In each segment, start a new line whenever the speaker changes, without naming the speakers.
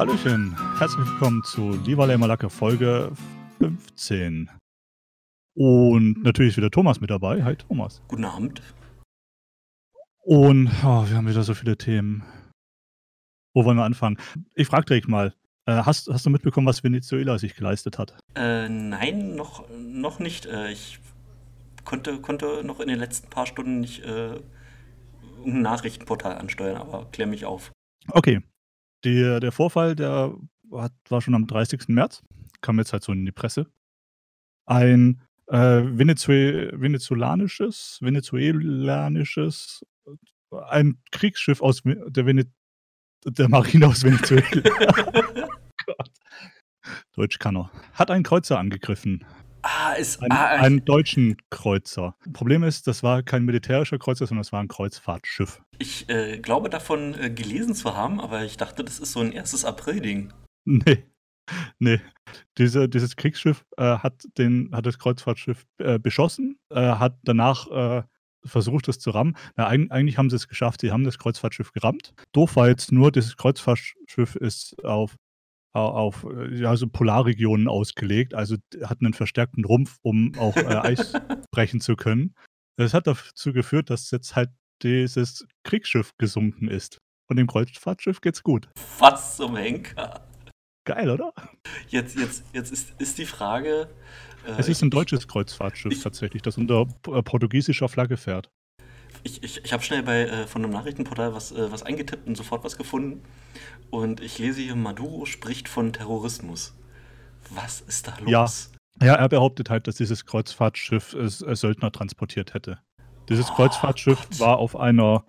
Hallöchen, herzlich willkommen zu Lieberlei Malacke Folge 15. Und natürlich ist wieder Thomas mit dabei. Hi Thomas.
Guten Abend.
Und oh, wir haben wieder so viele Themen. Wo wollen wir anfangen? Ich frage direkt mal, äh, hast, hast du mitbekommen, was Venezuela sich geleistet hat?
Äh, nein, noch, noch nicht. Äh, ich konnte, konnte noch in den letzten paar Stunden nicht äh, ein Nachrichtenportal ansteuern, aber klär mich auf.
Okay. Der, der Vorfall, der hat, war schon am 30. März, kam jetzt halt so in die Presse. Ein äh, Venezue venezolanisches, venezuelanisches, ein Kriegsschiff aus der, Vene der Marine aus Venezuela. Deutsch kann er. Hat einen Kreuzer angegriffen.
Ah, ist
Ein,
ah,
einen deutschen Kreuzer. Problem ist, das war kein militärischer Kreuzer, sondern es war ein Kreuzfahrtschiff.
Ich äh, glaube davon äh, gelesen zu haben, aber ich dachte, das ist so ein 1. April-Ding.
Nee. Nee. Diese, dieses Kriegsschiff äh, hat, den, hat das Kreuzfahrtschiff äh, beschossen, äh, hat danach äh, versucht, es zu rammen. Na, eig eigentlich haben sie es geschafft, sie haben das Kreuzfahrtschiff gerammt. Doof war jetzt nur, dieses Kreuzfahrtschiff ist auf, au- auf äh, ja, so Polarregionen ausgelegt, also hat einen verstärkten Rumpf, um auch Eis brechen zu können. Das hat dazu geführt, dass jetzt halt dieses Kriegsschiff gesunken ist. Und dem Kreuzfahrtschiff geht's gut.
Was zum Henker?
Geil, oder?
Jetzt, jetzt, jetzt ist, ist die Frage. Äh,
Es ist ein deutsches Kreuzfahrtschiff
ich-
tatsächlich, das unter äh, portugiesischer Flagge fährt.
Ich, ich, ich habe schnell bei äh, von einem Nachrichtenportal was, äh, was eingetippt und sofort was gefunden. Und ich lese hier, Maduro spricht von Terrorismus. Was ist da
Ja.
los?
Ja, er behauptet halt, dass dieses Kreuzfahrtschiff äh, Söldner transportiert hätte. Dieses
Oh
Kreuzfahrtschiff
Gott.
war auf einer,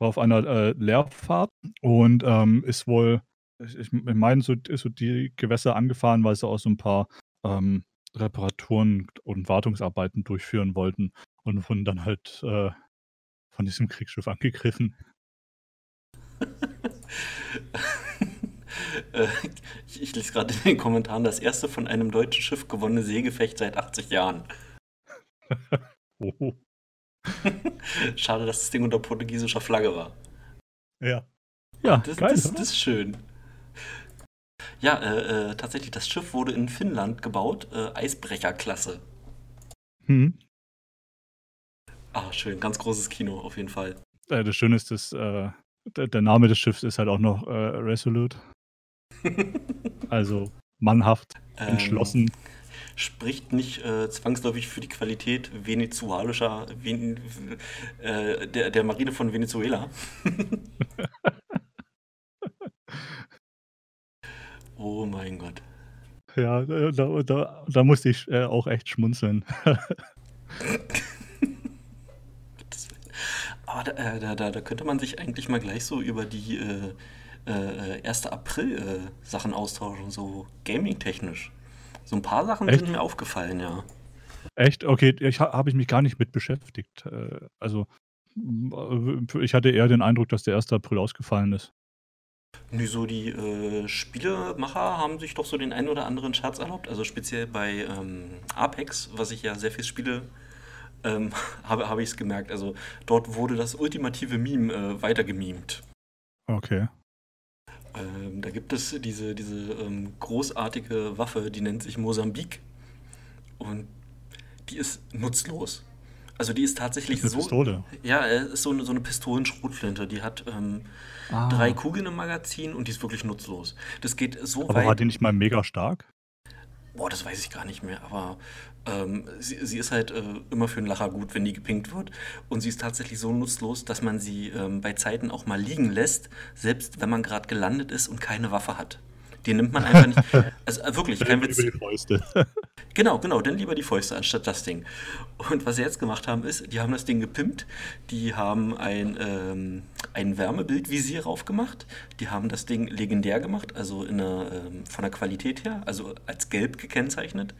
war auf einer äh, Leerfahrt und ähm, ist wohl, ich, ich meine, so, so die Gewässer angefahren, weil sie auch so ein paar ähm, Reparaturen und Wartungsarbeiten durchführen wollten und wurden dann halt äh, von diesem Kriegsschiff angegriffen.
Äh, ich, ich lese gerade in den Kommentaren das erste von einem deutschen Schiff gewonnene Seegefecht seit 80 Jahren.
Oh.
Schade, dass das Ding unter portugiesischer Flagge war.
Ja. Ja,
Das,
geil.
das, das ist schön. Ja, äh, äh, tatsächlich, das Schiff wurde in Finnland gebaut, äh, Eisbrecherklasse.
Hm.
Ah, schön, ganz großes Kino auf jeden Fall.
Äh, das Schöne ist, dass, äh, der, der Name des Schiffs ist halt auch noch äh, Resolute. Also mannhaft,
Ähm,
entschlossen.
Spricht nicht äh, zwangsläufig für die Qualität venezualischer Ven äh, der, der Marine von Venezuela. oh mein Gott.
Ja, äh, da, da, da musste ich äh, auch echt schmunzeln.
Aber da, äh, da, da, da könnte man sich eigentlich mal gleich so über die äh, äh, 1. April-Sachen austauschen, so gaming-technisch. So ein paar Sachen
Echt?
sind mir aufgefallen, ja.
Echt? Okay, ich ha, habe ich mich gar nicht mit beschäftigt. Äh, also ich hatte eher den Eindruck, dass der 1. April ausgefallen ist.
Nee, so die äh, Spielemacher haben sich doch so den einen oder anderen Scherz erlaubt. Also speziell bei ähm, Apex, was ich ja sehr viel spiele, ähm, habe, habe ich es gemerkt. Also dort wurde das ultimative Meme äh, weitergemimt.
Okay.
Ähm, da gibt es diese, diese ähm, großartige Waffe, die nennt sich Mosambik. Und die ist nutzlos. Also die ist tatsächlich
Ist eine
so.
Pistole.
Ja, es ist so eine, so eine Pistolenschrotflinte. Die hat ähm,
Ah.
drei Kugeln im Magazin und die ist wirklich nutzlos. Das geht so
Aber war
weit.
die nicht mal mega stark?
Boah, das weiß ich gar nicht mehr, aber ähm, sie, sie ist halt äh, immer für einen Lacher gut, wenn die gepinkt wird. Und sie ist tatsächlich so nutzlos, dass man sie ähm, bei Zeiten auch mal liegen lässt, selbst wenn man gerade gelandet ist und keine Waffe hat. Die nimmt man einfach nicht. Also äh, wirklich, kein Witz.
die Fäuste.
Genau, genau, dann lieber die Fäuste anstatt das Ding. Und was sie jetzt gemacht haben, ist, die haben das Ding gepimpt, die haben ein, ähm, ein Wärmebildvisier raufgemacht, die haben das Ding legendär gemacht, also in einer, ähm, von der Qualität her, also als gelb gekennzeichnet.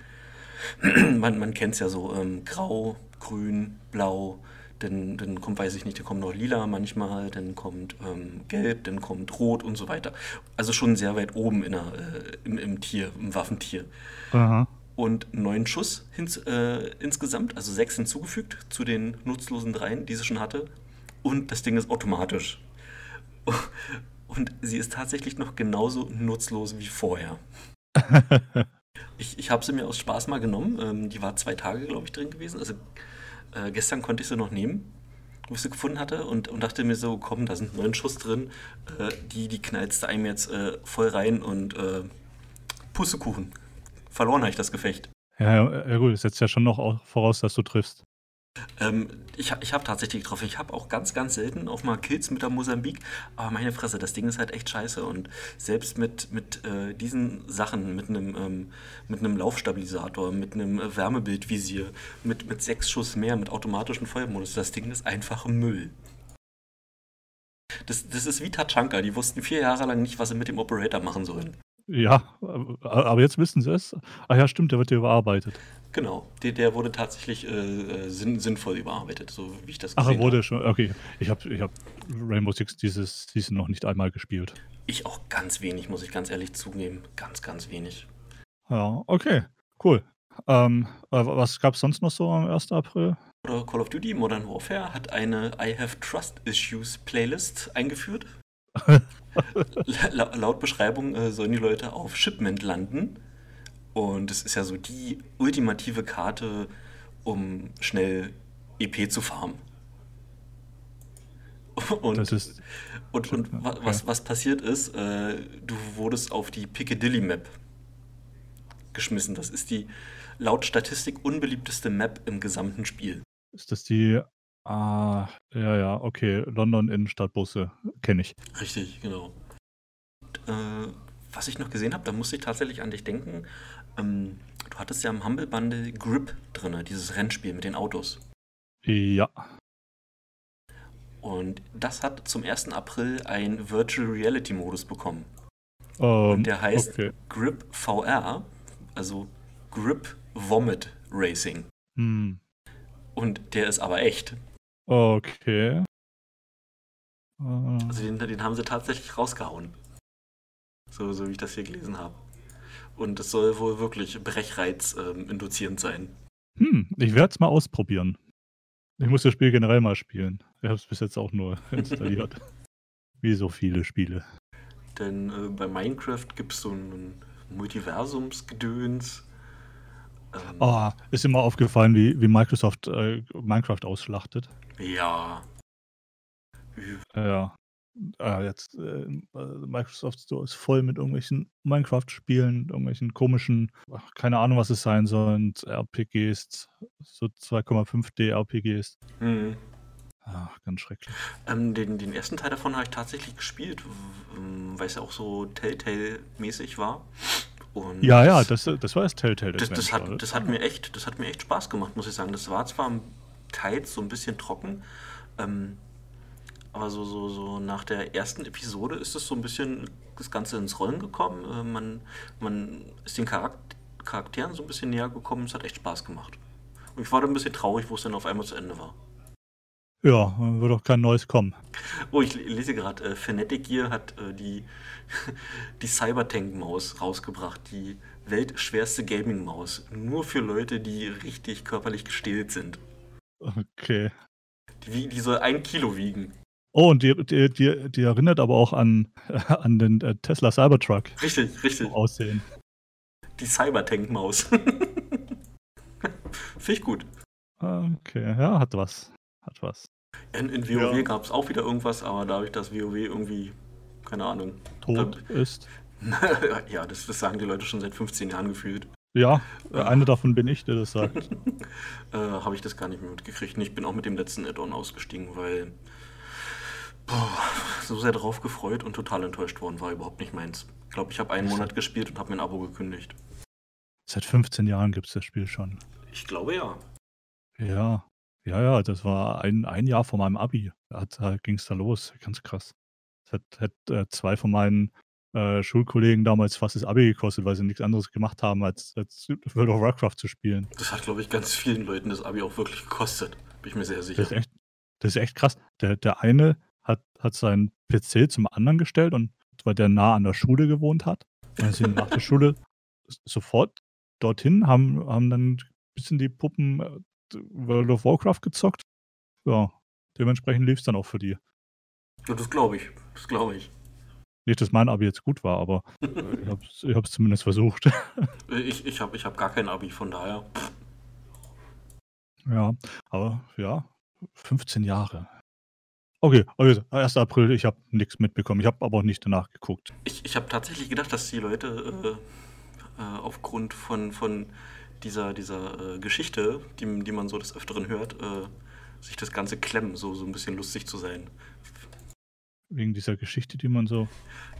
man man kennt es ja so, ähm, grau, grün, blau, dann, dann kommt, weiß ich nicht, dann kommt noch lila manchmal, dann kommt ähm, gelb, dann kommt rot und so weiter. Also schon sehr weit oben in der, äh, im, im Tier, im Waffentier
Aha.
und neun Schuss hins, äh, insgesamt, also sechs hinzugefügt zu den nutzlosen dreien, die sie schon hatte. Und das Ding ist automatisch. Und sie ist tatsächlich noch genauso nutzlos wie vorher. ich ich habe sie mir aus Spaß mal genommen. Ähm, die war zwei Tage, glaube ich, drin gewesen. Also äh, gestern konnte ich sie noch nehmen, wo ich sie gefunden hatte. Und, und dachte mir so, komm, da sind neun Schuss drin. Äh, die, die knallst einem jetzt äh, voll rein und äh, Pussekuchen. Verloren habe ich das Gefecht.
Ja, ja, gut, das setzt ja schon noch voraus, dass du triffst.
Ähm, ich ich habe tatsächlich getroffen. Ich habe auch ganz, ganz selten auch mal Kills mit der Mosambik. Aber meine Fresse, das Ding ist halt echt scheiße. Und selbst mit, mit äh, diesen Sachen, mit einem ähm, mit einem Laufstabilisator, mit einem äh, Wärmebildvisier, mit, mit sechs Schuss mehr, mit automatischem Feuermodus, das Ding ist einfach Müll. Das, das ist wie Tachanka. Die wussten vier Jahre lang nicht, was sie mit dem Operator machen sollen.
Ja, aber jetzt wissen sie es. Ach ja, stimmt, der wird ja überarbeitet.
Genau, der, der wurde tatsächlich äh, äh sinn, sinnvoll überarbeitet, so wie ich das
gesehen habe. Ach, er wurde habe. schon, okay. Ich habe ich hab Rainbow Six dieses Season noch nicht einmal gespielt.
Ich auch ganz wenig, muss ich ganz ehrlich zugeben. Ganz, ganz wenig.
Ja, okay, cool. Ähm, äh, was gab es sonst noch so am 1. April?
Call of Duty Modern Warfare hat eine I Have Trust Issues Playlist eingeführt. La laut Beschreibung äh, sollen die Leute auf Shipment landen. Und es ist ja so die ultimative Karte, um schnell EP zu farmen. Und, ist, und, und okay. was, was passiert ist, äh, du wurdest auf die Piccadilly Map geschmissen. Das ist die laut Statistik unbeliebteste Map im gesamten Spiel.
Ist das die Ah, ja, ja, okay. London Innenstadtbusse kenne ich.
Richtig, genau. äh, was ich noch gesehen habe, da musste ich tatsächlich an dich denken. Ähm, du hattest ja im Humble Bundle Grip drin, dieses Rennspiel mit den Autos.
Ja.
Und das hat zum 1. April einen Virtual Reality Modus bekommen.
Um, Und
ähm, der heißt okay. Grip VR, also Grip Vomit Racing.
Hm.
Und der ist aber echt.
Okay.
Also den, den haben sie tatsächlich rausgehauen. So, so wie ich das hier gelesen habe. Und es soll wohl wirklich Brechreiz ähm, induzierend sein.
Hm, ich werde es mal ausprobieren. Ich muss das Spiel generell mal spielen. Ich habe es bis jetzt auch nur installiert. wie so viele Spiele.
Denn äh, bei Minecraft gibt es so ein Multiversumsgedöns.
Ähm, oh, ist immer aufgefallen, wie, wie Microsoft äh, Minecraft ausschlachtet.
Ja.
Ja. Ah, jetzt äh, Microsoft Store ist voll mit irgendwelchen Minecraft-Spielen, irgendwelchen komischen, keine Ahnung, was es sein soll, und RPGs, so 2,5D RPGs.
Mhm.
Ach, ganz schrecklich.
Ähm, den, den ersten Teil davon habe ich tatsächlich gespielt, weil es ja auch so Telltale-mäßig war.
Und ja, ja, das, das war das Telltale.
Das, das, hat, das, hat mir echt, das hat mir echt Spaß gemacht, muss ich sagen. Das war zwar teils so ein bisschen trocken, ähm, aber so, so, so nach der ersten Episode ist es so ein bisschen das Ganze ins Rollen gekommen. Äh, man, man ist den Charakter Charakteren so ein bisschen näher gekommen. Es hat echt Spaß gemacht. Und ich war dann ein bisschen traurig, wo es dann auf einmal zu Ende war.
Ja, wird auch kein neues kommen.
Oh, ich lese gerade, äh, Fnatic Gear hat äh, die, die Cybertank-Maus rausgebracht, die weltschwerste Gaming-Maus. Nur für Leute, die richtig körperlich gestählt sind.
Okay.
Die, die soll ein Kilo wiegen.
Oh, und die, die, die, die erinnert aber auch an, an den äh, Tesla Cybertruck.
Richtig, richtig.
So aussehen.
Die Cybertank-Maus. Finde ich gut.
Okay, ja, hat was. Hat was.
In, in WoW ja. gab es auch wieder irgendwas, aber dadurch, dass WoW irgendwie, keine Ahnung.
Tot da, ist.
ja, das, das sagen die Leute schon seit 15 Jahren gefühlt.
Ja, eine davon bin ich, der das sagt.
äh, Habe ich das gar nicht mehr mitgekriegt. Ich bin auch mit dem letzten Add-on ausgestiegen, weil boah, so sehr drauf gefreut und total enttäuscht worden war überhaupt nicht meins. Ich glaube, ich habe einen Monat gespielt und habe mein Abo gekündigt.
Seit 15 Jahren gibt es das Spiel schon.
Ich glaube ja.
Ja, ja, ja, das war ein, ein Jahr vor meinem Abi. Da, da ging es da los. Ganz krass. Das hat, hat äh, zwei von meinen äh, Schulkollegen damals fast das Abi gekostet, weil sie nichts anderes gemacht haben, als, als World of Warcraft zu spielen.
Das hat, glaube ich, ganz vielen Leuten das Abi auch wirklich gekostet. Bin ich mir sehr sicher.
Das ist echt, das ist echt krass. Der, der eine hat, hat seinen PC zum anderen gestellt und weil der nah an der Schule gewohnt hat. Und dann sind nach der Schule sofort dorthin, haben, haben dann ein bisschen die Puppen äh, World of Warcraft gezockt. Ja, dementsprechend lief es dann auch für die.
Ja, das glaube ich. Das glaube ich.
Nicht, dass mein Abi jetzt gut war, aber äh, ich habe es ich hab's zumindest versucht.
Ich, ich habe ich hab gar kein Abi, von daher.
ja, aber ja, 15 Jahre. Okay, also 1. April, ich habe nichts mitbekommen. Ich habe aber auch nicht danach geguckt.
Ich, ich habe tatsächlich gedacht, dass die Leute äh, äh, aufgrund von, von dieser, dieser äh, Geschichte, die, die man so des Öfteren hört, äh, sich das Ganze klemmen, so, so ein bisschen lustig zu sein.
Wegen dieser Geschichte, die man so.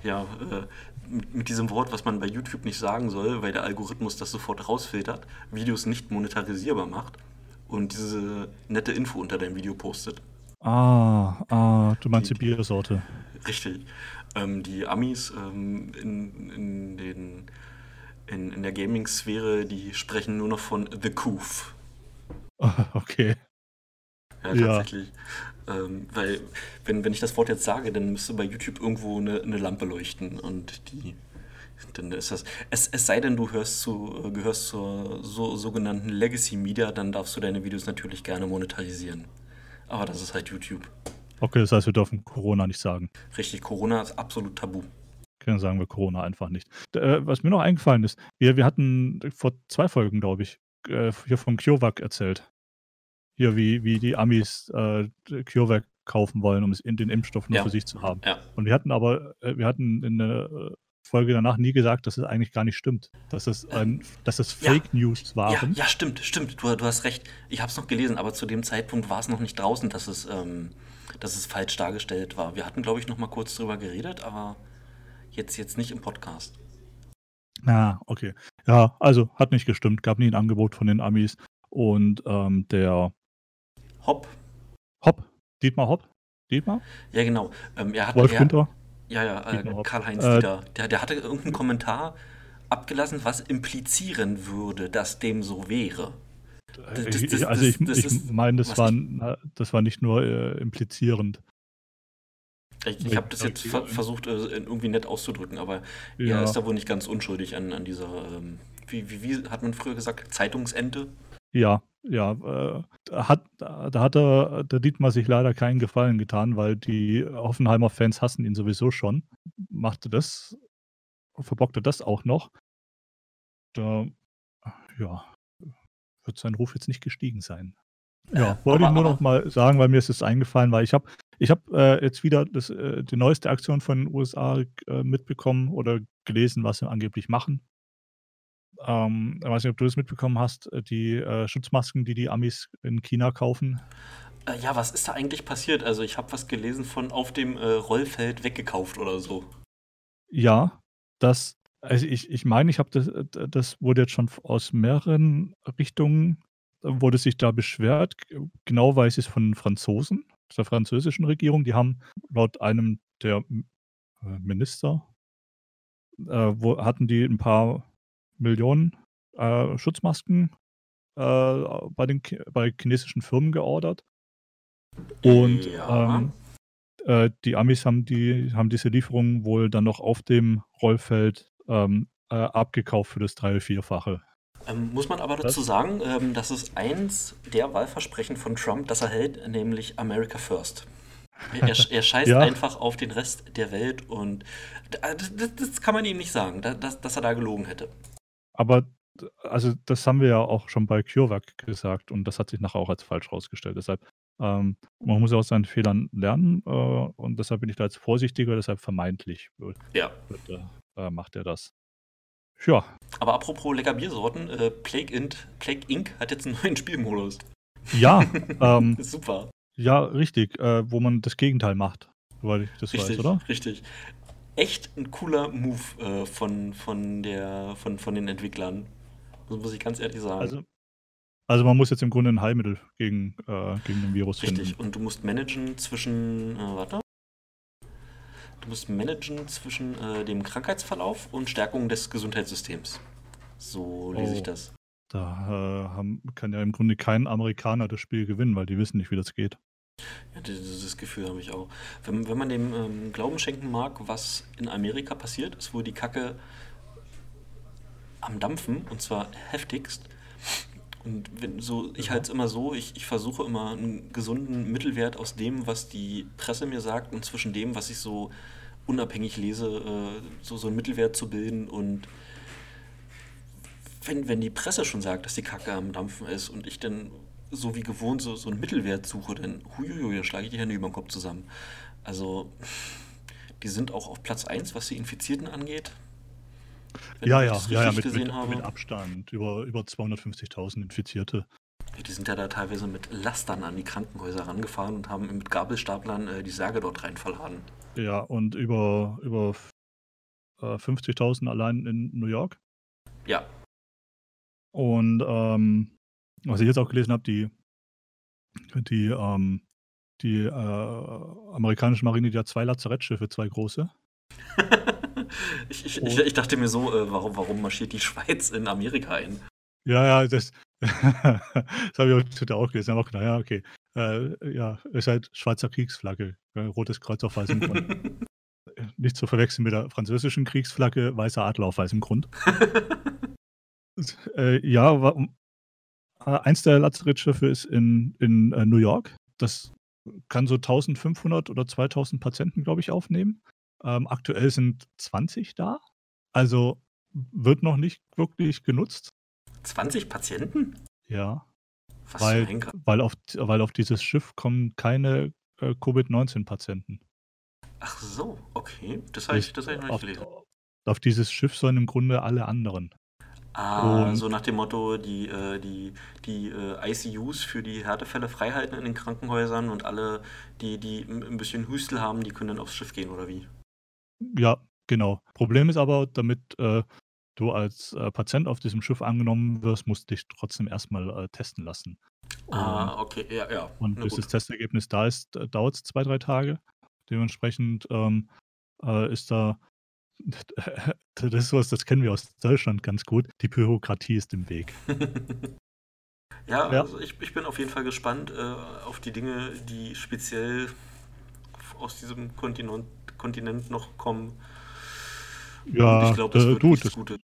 Ja, äh, mit, mit diesem Wort, was man bei YouTube nicht sagen soll, weil der Algorithmus das sofort rausfiltert, Videos nicht monetarisierbar macht und diese nette Info unter deinem Video postet.
Ah, ah, du meinst die, die Biersorte.
Richtig. Ähm, die Amis ähm, in, in, den, in, in der Gaming-Sphäre, die sprechen nur noch von The Coof.
Okay.
Ja, tatsächlich. Ja. Ähm, weil, wenn, wenn ich das Wort jetzt sage, dann müsste bei YouTube irgendwo eine, eine Lampe leuchten und die. Dann ist das. Es, es sei denn, du hörst zu, gehörst zur so, sogenannten Legacy Media, dann darfst du deine Videos natürlich gerne monetarisieren. Aber das ist halt YouTube.
Okay, das heißt, wir dürfen Corona nicht sagen.
Richtig, Corona ist absolut tabu.
Dann sagen wir Corona einfach nicht. Äh, was mir noch eingefallen ist, wir, wir hatten vor zwei Folgen, glaube ich, äh, hier von CureVac erzählt. Hier, wie, wie die Amis äh, CureVac kaufen wollen, um es in den Impfstoff nur ja. für sich zu haben. Ja. Und wir hatten aber, äh, wir hatten in der äh, Folge danach nie gesagt, dass es eigentlich gar nicht stimmt. Dass es, ein, dass es Fake ja, News waren.
Ja, ja, stimmt, stimmt. Du, du hast recht. Ich habe es noch gelesen, aber zu dem Zeitpunkt war es noch nicht draußen, dass es, ähm, dass es falsch dargestellt war. Wir hatten, glaube ich, noch mal kurz drüber geredet, aber jetzt, jetzt nicht im Podcast.
Ah, okay. Ja, also hat nicht gestimmt. Gab nie ein Angebot von den Amis. Und ähm, der
Hopp.
Hopp? Dietmar Hopp? Dietmar?
Ja, genau. Ähm, er hat,
Wolf er, Günther?
Ja, ja, äh, Karl-Heinz äh, Dieter. Der, der hatte irgendeinen Kommentar abgelassen, was implizieren würde, dass dem so wäre.
Das, das, das, also ich, ich meine, das, war, das war nicht nur äh, implizierend.
Ich, ich habe das jetzt ver versucht, äh, irgendwie nett auszudrücken, aber ja. er ist da wohl nicht ganz unschuldig an, an dieser, ähm, wie, wie, wie, hat man früher gesagt, Zeitungsente?
Ja, ja, äh, hat, da hat er, der Dietmar sich leider keinen Gefallen getan, weil die Hoffenheimer Fans hassen ihn sowieso schon. Machte das, verbockte das auch noch. Da, ja, wird sein Ruf jetzt nicht gestiegen sein. Ja, wollte ich nur noch mal sagen, weil mir ist es eingefallen, weil ich habe ich hab, äh, jetzt wieder das, äh, die neueste Aktion von den USA äh, mitbekommen oder gelesen, was sie angeblich machen. Ähm, ich weiß nicht, ob du das mitbekommen hast, äh, die äh, Schutzmasken, die die Amis in China kaufen.
Äh, ja, was ist da eigentlich passiert? Also ich habe was gelesen von auf dem äh, Rollfeld weggekauft oder so.
Ja, das, also ich, ich meine, ich habe das, äh, das wurde jetzt schon aus mehreren Richtungen, äh, wurde sich da beschwert. Genau weiß ich es von Franzosen, der französischen Regierung. Die haben laut einem der Minister, wo hatten die ein paar Millionen äh, Schutzmasken äh, bei den bei chinesischen Firmen geordert. Und ja. ähm, äh, die Amis haben die haben diese Lieferungen wohl dann noch auf dem Rollfeld ähm, äh, abgekauft für das drei- vierfache.
Ähm, muss man aber dazu sagen, ähm, das ist eins der Wahlversprechen von Trump, das er hält, nämlich America First. Er, er scheißt ja. einfach auf den Rest der Welt und das, das, das kann man ihm nicht sagen, dass, dass er da gelogen hätte.
Aber also das haben wir ja auch schon bei CureVac gesagt und das hat sich nachher auch als falsch herausgestellt. Deshalb, ähm, man muss ja aus seinen Fehlern lernen äh, und deshalb bin ich da jetzt vorsichtiger, deshalb vermeintlich wird,
ja.
wird, äh, macht er das. Ja.
Aber apropos lecker Biersorten, äh, Plague, Int, Plague Inc. hat jetzt einen neuen Spielmodus.
Ja, ähm,
super.
Ja, richtig, äh, wo man das Gegenteil macht, soweit ich das
richtig,
weiß, oder?
Richtig echt ein cooler Move äh, von, von, der, von, von den Entwicklern. Das muss ich ganz ehrlich sagen.
Also, also man muss jetzt im Grunde ein Heilmittel gegen, äh, gegen den Virus
Richtig. finden. Richtig, und du musst managen zwischen, äh, warte. Du musst managen zwischen äh, dem Krankheitsverlauf und Stärkung des Gesundheitssystems. So lese oh. ich das.
Da äh, haben, kann ja im Grunde kein Amerikaner das Spiel gewinnen, weil die wissen nicht, wie das geht.
Ja, dieses Gefühl habe ich auch. Wenn, wenn man dem ähm, Glauben schenken mag, was in Amerika passiert, ist wohl die Kacke am Dampfen und zwar heftigst. Und wenn, so, ich halte es immer so, ich, ich versuche immer einen gesunden Mittelwert aus dem, was die Presse mir sagt und zwischen dem, was ich so unabhängig lese, äh, so, so einen Mittelwert zu bilden und wenn, wenn die Presse schon sagt, dass die Kacke am Dampfen ist und ich dann so wie gewohnt so, so einen Mittelwert suche, dann huiuiui, dann schlage ich die Hände über den Kopf zusammen. Also, die sind auch auf Platz 1, was die Infizierten angeht.
Wenn ja, ja, ja, ja, mit, mit, mit, Abstand. Über, über 250.000 Infizierte.
Die sind ja da teilweise mit Lastern an die Krankenhäuser rangefahren und haben mit Gabelstaplern äh, die Särge dort rein verladen.
Ja, und über, über äh, 50.000 allein in New York.
Ja.
Und ähm, was ich jetzt auch gelesen habe, die, die, ähm, die äh, amerikanische Marine, die hat zwei Lazarettschiffe, zwei große.
ich, ich, ich, ich, dachte mir so, äh, warum, warum marschiert die Schweiz in Amerika ein?
Ja, ja, das, das habe ich heute auch gelesen. Aber naja, okay. Äh, ja, ist halt Schweizer Kriegsflagge. Rotes Kreuz auf weißem Grund. Nicht zu verwechseln mit der französischen Kriegsflagge, weißer Adler auf weißem Grund. äh, ja, äh, eins der Lazarettschiffe ist in, in äh, New York. Das kann so 1500 oder 2000 Patienten, glaube ich, aufnehmen. Ähm, aktuell sind 20 da. Also wird noch nicht wirklich genutzt.
20 Patienten?
Ja. Was weil, weil, auf, weil auf dieses Schiff kommen keine äh, Covid-19-Patienten.
Ach so, okay. Das habe ich, hab ich noch nicht
auf,
gelesen.
Auf dieses Schiff sollen im Grunde alle anderen.
Ah, Und so nach dem Motto, die, äh, die, die äh, ICUs für die Härtefälle freihalten in den Krankenhäusern und alle, die, die ein bisschen Hüstel haben, die können dann aufs Schiff gehen, oder wie?
Ja, genau. Problem ist aber, damit äh, du als äh, Patient auf diesem Schiff angenommen wirst, musst du dich trotzdem erstmal testen lassen.
Ah, okay, ja, ja.
Und bis das Testergebnis da ist, dauert es zwei, drei Tage. Dementsprechend ähm, äh, ist da das ist was, das kennen wir aus Deutschland ganz gut. Die Bürokratie ist im Weg.
ja, ja, also ich, ich bin auf jeden Fall gespannt äh, auf die Dinge, die speziell aus diesem Kontinent, Kontinent noch kommen.
Ja, Und ich glaube, das äh, du, das, Gutes.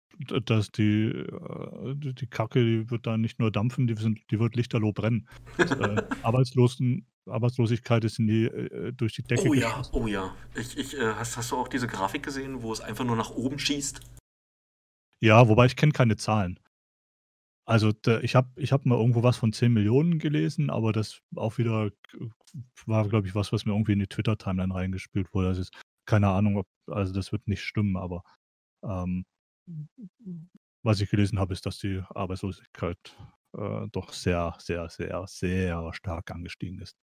dass die, äh, die Kacke, die wird da nicht nur dampfen, die, sind, die wird lichterloh brennen. äh, Arbeitslosen, Arbeitslosigkeit ist in die, äh, durch die Decke
Oh ja, geschossen. oh ja. Ich, ich, äh, hast, hast du auch diese Grafik gesehen, wo es einfach nur nach oben schießt?
Ja, wobei ich kenne keine Zahlen. Also da, ich habe ich hab mal irgendwo was von 10 Millionen gelesen, aber das auch wieder war, glaube ich, was, was mir irgendwie in die Twitter-Timeline reingespielt wurde. Das ist keine Ahnung, ob, also das wird nicht stimmen, aber ähm, was ich gelesen habe, ist, dass die Arbeitslosigkeit äh, doch sehr, sehr, sehr, sehr stark angestiegen ist.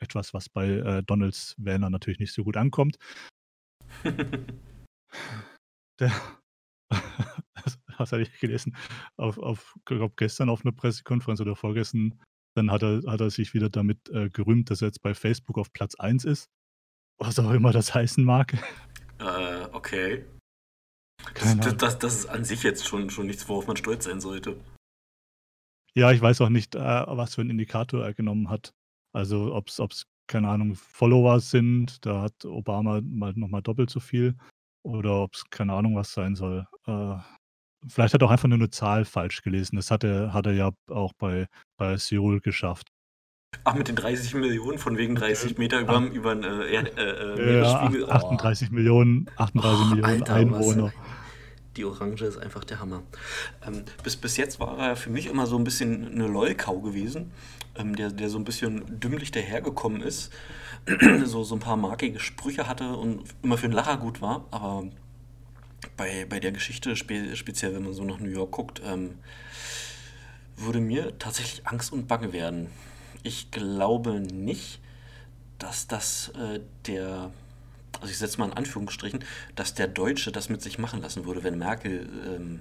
Etwas, was bei äh, Donalds Wählern natürlich nicht so gut ankommt. Der, das, das habe ich gelesen, auf, auf glaub, gestern auf einer Pressekonferenz oder vorgestern, dann hat er, hat er sich wieder damit äh, gerühmt, dass er jetzt bei Facebook auf Platz 1 ist. Was auch immer das heißen mag.
Äh, okay. Das, das, das, das, ist an sich jetzt schon, schon nichts, worauf man stolz sein sollte.
Ja, ich weiß auch nicht, äh, was für einen Indikator er genommen hat. Also ob es, keine Ahnung, Follower sind, da hat Obama mal nochmal doppelt so viel. Oder ob es keine Ahnung was sein soll. Äh, vielleicht hat er auch einfach nur eine Zahl falsch gelesen. Das hat er, hat er ja auch bei, bei Seoul geschafft.
Ach, mit den 30 Millionen, von wegen 30 Meter über, ah. über den äh, äh, äh, Meeresspiegel.
Ja, 38 oh. Millionen, 38 oh, Millionen Alter, Einwohner. Was,
die Orange ist einfach der Hammer. Ähm, bis, bis jetzt war er für mich immer so ein bisschen eine Lollkau gewesen, ähm, der, der so ein bisschen dümmlich dahergekommen ist, so, so ein paar markige Sprüche hatte und immer für einen Lacher gut war, aber bei, bei der Geschichte, spe, speziell wenn man so nach New York guckt, ähm, würde mir tatsächlich Angst und Bange werden. Ich glaube nicht, dass das äh, der also ich setze mal in Anführungsstrichen, dass der Deutsche das mit sich machen lassen würde, wenn Merkel ähm,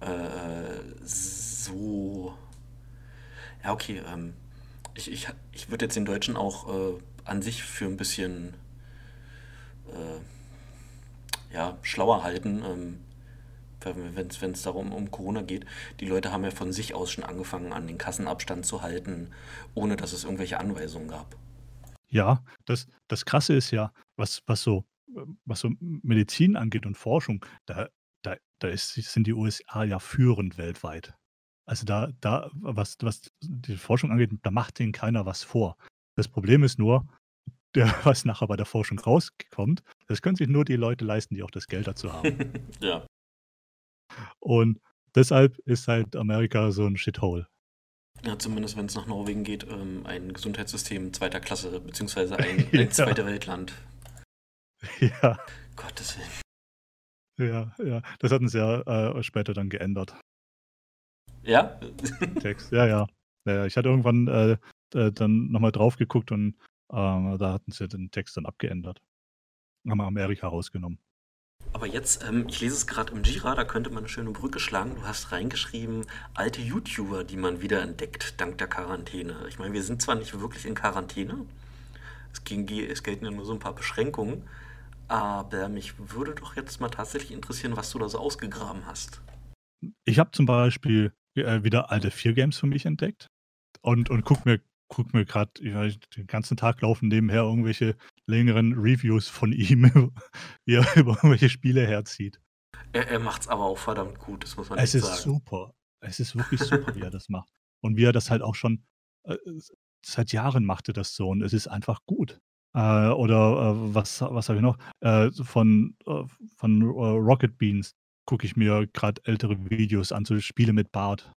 äh, so. Ja, okay, ähm, ich, ich, ich würde jetzt den Deutschen auch äh, an sich für ein bisschen äh, ja, schlauer halten. Ähm, wenn es darum um Corona geht, die Leute haben ja von sich aus schon angefangen, an den Kassenabstand zu halten, ohne dass es irgendwelche Anweisungen gab.
Ja, das, das Krasse ist ja, was, was, so, was so Medizin angeht und Forschung, da, da, da ist, sind die USA ja führend weltweit. Also da, da, was, was die Forschung angeht, da macht denen keiner was vor. Das Problem ist nur, der, was nachher bei der Forschung rauskommt, Das können sich nur die Leute leisten, die auch das Geld dazu haben.
ja.
Und deshalb ist halt Amerika so ein Shithole.
Ja, zumindest wenn es nach Norwegen geht, ähm, ein Gesundheitssystem zweiter Klasse, beziehungsweise ein, ein ja. zweite Weltland.
Ja.
Gottes Willen.
Ja, ja. Das hatten sie ja äh, später dann geändert.
Ja?
Text. Ja, ja. ja ich hatte irgendwann äh, äh, dann nochmal drauf geguckt und äh, da hatten sie den Text dann abgeändert. Haben Amerika rausgenommen.
Aber jetzt, ähm, ich lese es gerade im Jira, da könnte man eine schöne Brücke schlagen. Du hast reingeschrieben, alte YouTuber, die man wiederentdeckt, dank der Quarantäne. Ich meine, wir sind zwar nicht wirklich in Quarantäne, es, ging, es gelten ja nur so ein paar Beschränkungen, aber mich würde doch jetzt mal tatsächlich interessieren, was du da so ausgegraben hast.
Ich habe zum Beispiel äh, wieder alte Fear Games für mich entdeckt und, und guck mir, guck mir gerade, den ganzen Tag laufen nebenher irgendwelche längeren Reviews von ihm, wie er über irgendwelche Spiele herzieht.
Er, er macht es aber auch verdammt gut, das muss man
Es
echt
ist
sagen.
super. Es ist wirklich super, wie er das macht. Und wie er das halt auch schon äh, seit Jahren machte das so und es ist einfach gut. Äh, oder äh, was, was habe ich noch? Äh, von äh, von äh, Rocket Beans gucke ich mir gerade ältere Videos an, so Spiele mit Bart.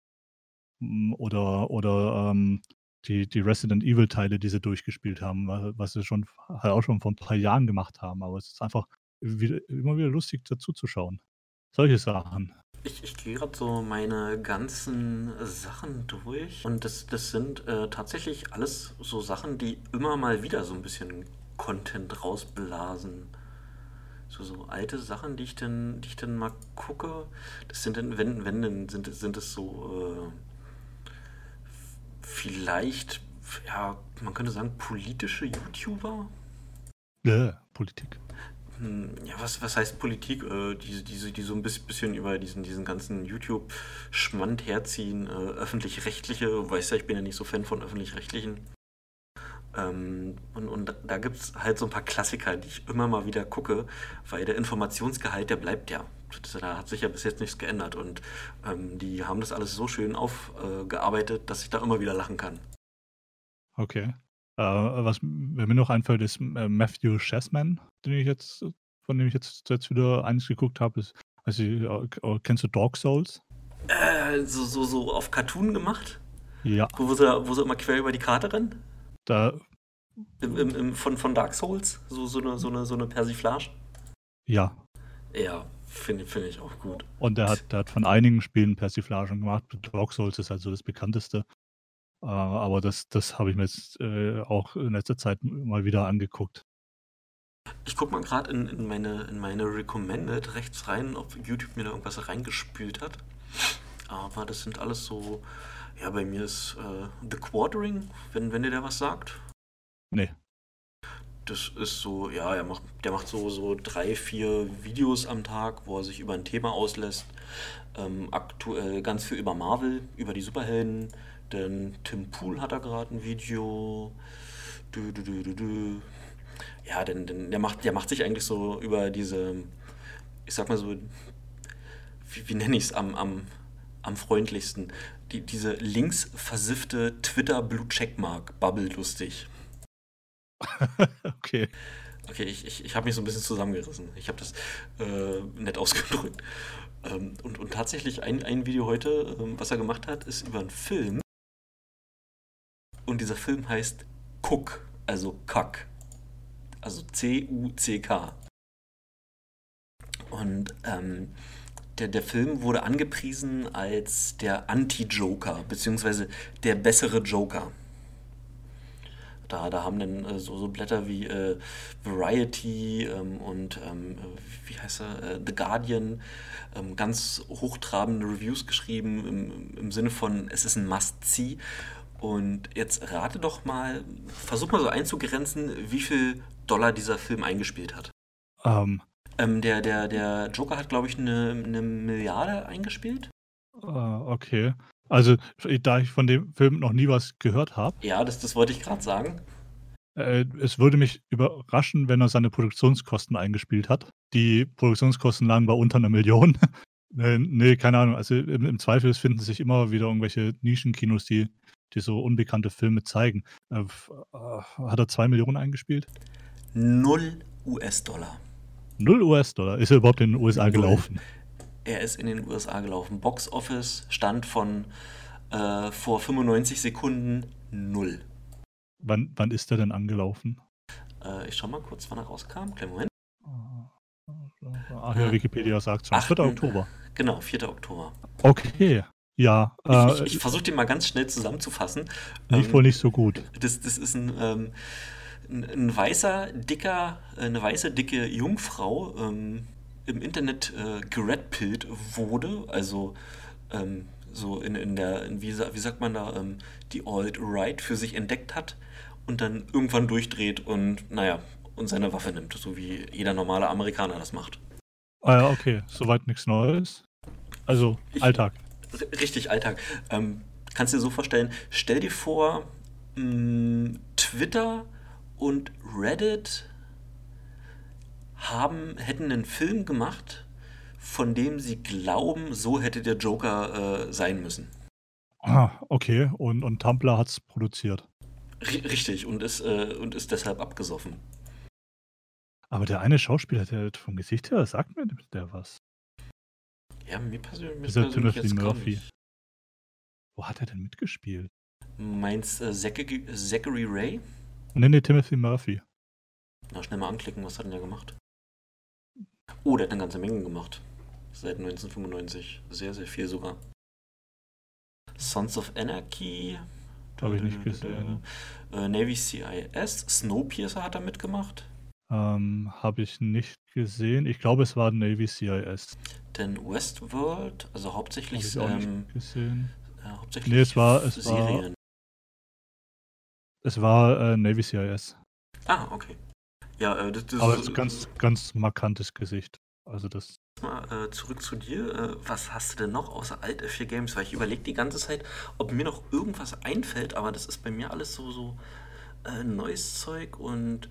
Oder, oder ähm, die, die Resident Evil-Teile, die sie durchgespielt haben, was sie schon halt auch schon vor ein paar Jahren gemacht haben. Aber es ist einfach wieder, immer wieder lustig dazu zu schauen. Solche Sachen.
Ich, ich gehe gerade so meine ganzen Sachen durch und das, das sind äh, tatsächlich alles so Sachen, die immer mal wieder so ein bisschen Content rausblasen. So, so alte Sachen, die ich dann, die ich dann mal gucke. Das sind dann, wenn, wenn dann sind, sind es so äh, vielleicht, ja, man könnte sagen, politische YouTuber.
Ja, Politik.
Hm, ja, was, was heißt Politik? Äh, die, die, die so ein bisschen über diesen, diesen ganzen YouTube-Schmand herziehen, äh, öffentlich-rechtliche, weißt ja, ich bin ja nicht so Fan von öffentlich-rechtlichen. Ähm, und, und da gibt es halt so ein paar Klassiker, die ich immer mal wieder gucke, weil der Informationsgehalt, der bleibt ja. Da hat sich ja bis jetzt nichts geändert und ähm, die haben das alles so schön aufgearbeitet, äh, dass ich da immer wieder lachen kann.
Okay. Äh, was mir noch einfällt, ist äh, Matthew Chessman, den ich jetzt, von dem ich jetzt, jetzt wieder eins geguckt habe. Ist, also, äh, kennst du Dark Souls?
Äh, so, so, so auf Cartoon gemacht?
Ja.
Wo, wo, sie, wo sie immer quer über die Karte rennen?
Da.
Im, im, im, von, von Dark Souls? So, so, eine, so, eine, so eine Persiflage?
Ja.
Ja, finde find ich auch gut.
Und der hat, der hat von einigen Spielen Persiflagen gemacht. Dark Souls ist halt so das bekannteste. Äh, aber das, das habe ich mir jetzt äh, auch in letzter Zeit mal wieder angeguckt.
Ich gucke mal gerade in, in, meine, in meine Recommended rechts rein, ob YouTube mir da irgendwas reingespült hat. Aber das sind alles so. Ja, bei mir ist äh, The Quartering, wenn, wenn dir der was sagt.
Nee.
Das ist so, ja, er macht, der macht so, so drei, vier Videos am Tag, wo er sich über ein Thema auslässt. Ähm, aktuell ganz viel über Marvel, über die Superhelden, denn Tim Pool hat da gerade ein Video. Du, du, du. Ja, denn, denn der, macht, der macht sich eigentlich so über diese, ich sag mal so, wie, wie nenne ich es am, am, am freundlichsten, die, diese linksversiffte Twitter-Blue-Checkmark-Bubble lustig.
okay.
Okay, ich, ich, ich habe mich so ein bisschen zusammengerissen. Ich habe das äh, nett ausgedrückt. Ähm, und, und tatsächlich ein, ein Video heute, ähm, was er gemacht hat, ist über einen Film, und dieser Film heißt Cook, also Kack. Also C-U-C-K. Und ähm, der, der Film wurde angepriesen als der Anti-Joker, beziehungsweise der bessere Joker. Da, da haben dann äh, so, so Blätter wie äh, Variety ähm, und ähm, wie heißt er, äh, The Guardian ähm, ganz hochtrabende Reviews geschrieben im, im Sinne von, es ist ein Must-See. Und jetzt rate doch mal, versuch mal so einzugrenzen, wie viel Dollar dieser Film eingespielt hat.
Ähm,
Ähm, der, der, der Joker hat, glaube ich, eine, eine Milliarde eingespielt.
äh, okay. Also, da ich von dem Film noch nie was gehört habe,
Ja, das, das wollte ich gerade sagen.
äh, es würde mich überraschen, wenn er seine Produktionskosten eingespielt hat. Die Produktionskosten lagen bei unter einer Million. Äh, nee, keine Ahnung. Also im, im Zweifel finden sich immer wieder irgendwelche Nischenkinos, die, die so unbekannte Filme zeigen. Äh, äh, hat er zwei Millionen eingespielt?
Null US-Dollar.
Null US-Dollar. Ist er überhaupt in den USA
Null.
gelaufen?
Er ist in den USA gelaufen. Box Office stand von äh, vor 95 Sekunden null.
Wann, wann ist er denn angelaufen?
Äh, ich schau mal kurz, wann er rauskam. Kleinen Moment.
Ach ja, Wikipedia sagt schon. 4.
Achten-
Oktober.
Genau, 4. Oktober.
Okay. Ja, äh,
Ich, ich, ich versuche den mal ganz schnell zusammenzufassen.
lief
Ähm,
wohl nicht so gut.
Das, das ist ein, ähm, ein weißer, dicker, eine weiße, dicke Jungfrau ähm, im Internet äh, geredpillt wurde. Also ähm, so in, in der, in, wie, wie sagt man da, ähm, die Alt-Right für sich entdeckt hat und dann irgendwann durchdreht und, naja, und seine Waffe nimmt, so wie jeder normale Amerikaner das macht.
Ah ja, okay. Soweit nichts Neues. Also,
Ich-
Alltag.
Richtig, Alltag. Ähm, kannst dir so vorstellen, stell dir vor, mh, Twitter und Reddit haben, hätten einen Film gemacht, von dem sie glauben, so hätte der Joker äh, sein müssen.
Ah, okay. Und, und Tumblr hat es produziert.
R richtig, und ist, äh, und ist deshalb abgesoffen.
Aber der eine Schauspieler, der vom Gesicht her, sagt mir der was.
Ja, mir persönlich, mir
Dieser
persönlich
Timothy Murphy. Wo hat er denn mitgespielt?
Meinst äh, Zachary, Zachary Ray?
Nee, nee, Timothy Murphy.
Na, schnell mal anklicken, was hat denn der gemacht? Oh, der hat eine ganze Menge gemacht. Seit 1995. Sehr, sehr viel sogar. Sons of Anarchy.
Habe ich nicht gesehen.
Äh, Navy CIS. Snowpiercer hat er mitgemacht.
Ähm, Habe ich nicht gesehen. Ich glaube, es war Navy CIS.
Denn Westworld, also
Habe
hauptsächlich,
ich auch
ähm,
nicht gesehen.
äh, hauptsächlich
Nee, es war- es war-
Serien.
Es war äh, Navy CIS.
Ah, okay. Ja, äh, das, das
Aber
ist
ein ganz, ganz markantes Gesicht. Also das.
mal äh, zurück zu dir. Äh, was hast du denn noch außer Alt F4 Games? Weil ich überlege die ganze Zeit, ob mir noch irgendwas einfällt, aber das ist bei mir alles so, so äh, neues Zeug und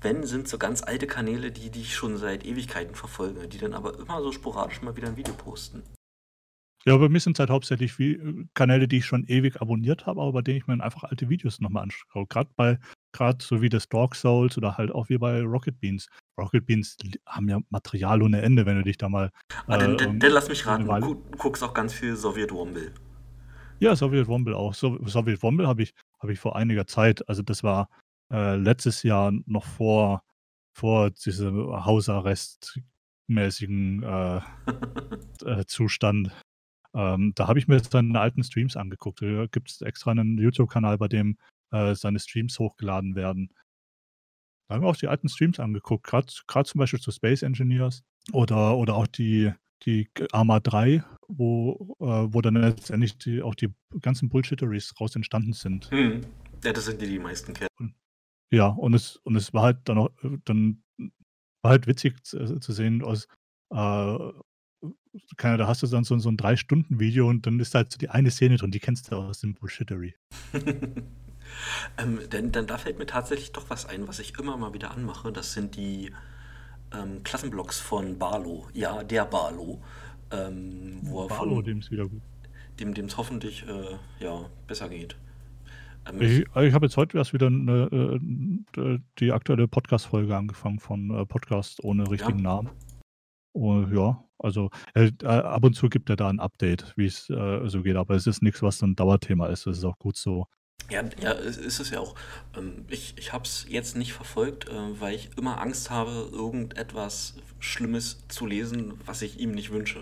wenn, sind so ganz alte Kanäle, die, die ich schon seit Ewigkeiten verfolge, die dann aber immer so sporadisch mal wieder ein Video posten.
Ja, bei mir sind es halt hauptsächlich wie Kanäle, die ich schon ewig abonniert habe, aber bei denen ich mir einfach alte Videos nochmal anschaue. Gerade bei, gerade so wie das Dark Souls oder halt auch wie bei Rocket Beans. Rocket Beans haben ja Material ohne Ende, wenn du dich da mal.
Ah, dann,
äh,
dann, dann lass mich raten, du gu- guckst auch ganz viel Sowjet Womble.
Ja, Soviet Womble auch. So, Soviet Womble habe ich, habe ich vor einiger Zeit, also das war äh, letztes Jahr noch vor, vor diesem Hausarrest-mäßigen äh, äh, Zustand. Ähm, da habe ich mir seine alten Streams angeguckt. Da gibt es extra einen YouTube-Kanal, bei dem äh, seine Streams hochgeladen werden. Da haben wir auch die alten Streams angeguckt, gerade zum Beispiel zu Space Engineers oder, oder auch die, die Arma 3, wo, äh, wo dann letztendlich die, auch die ganzen Bullshitteries raus entstanden sind.
Hm. Ja, das sind die, die meisten kennen.
Ja, und es, und es war halt dann auch, äh, dann war halt witzig zu, zu sehen, aus, äh, keine, da hast du dann so, so ein Drei-Stunden-Video und dann ist halt so die eine Szene drin, die kennst du aus dem Bullshittery.
ähm, denn, denn da fällt mir tatsächlich doch was ein, was ich immer mal wieder anmache. Das sind die ähm, Klassenblocks von Barlow. Ja, der Barlow. Ähm, wo er
Barlow, dem ist wieder gut.
dem es hoffentlich äh, ja, besser geht. Ähm,
Ich, ich habe jetzt heute erst wieder eine, äh, die aktuelle Podcast-Folge angefangen von äh, Podcast ohne richtigen Namen. Und ja, also äh, äh, ab und zu gibt er da ein Update, wie es äh, so geht, aber es ist nichts, was ein Dauerthema ist. Das ist auch gut so.
Ja, ja, ist es ja auch. Ähm, Ich, ich habe es jetzt nicht verfolgt, äh, weil ich immer Angst habe, irgendetwas Schlimmes zu lesen, was ich ihm nicht wünsche.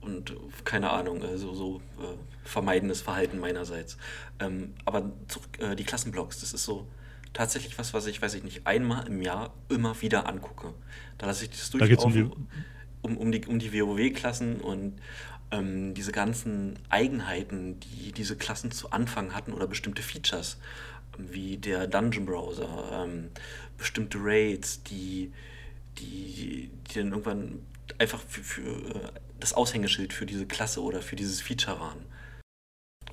Und keine Ahnung, also so äh, vermeidendes Verhalten meinerseits. Ähm, aber zurück, äh, die Klassenblogs, das ist so tatsächlich was, was ich, weiß ich nicht, einmal im Jahr immer wieder angucke. Da lasse ich das
Da geht's um
durchlaufen,
die-
um, um die, um die WoW-Klassen und ähm, diese ganzen Eigenheiten, die diese Klassen zu Anfang hatten oder bestimmte Features, wie der Dungeon Browser, ähm, bestimmte Raids, die, die, die dann irgendwann einfach für, für äh, das Aushängeschild für diese Klasse oder für dieses Feature waren.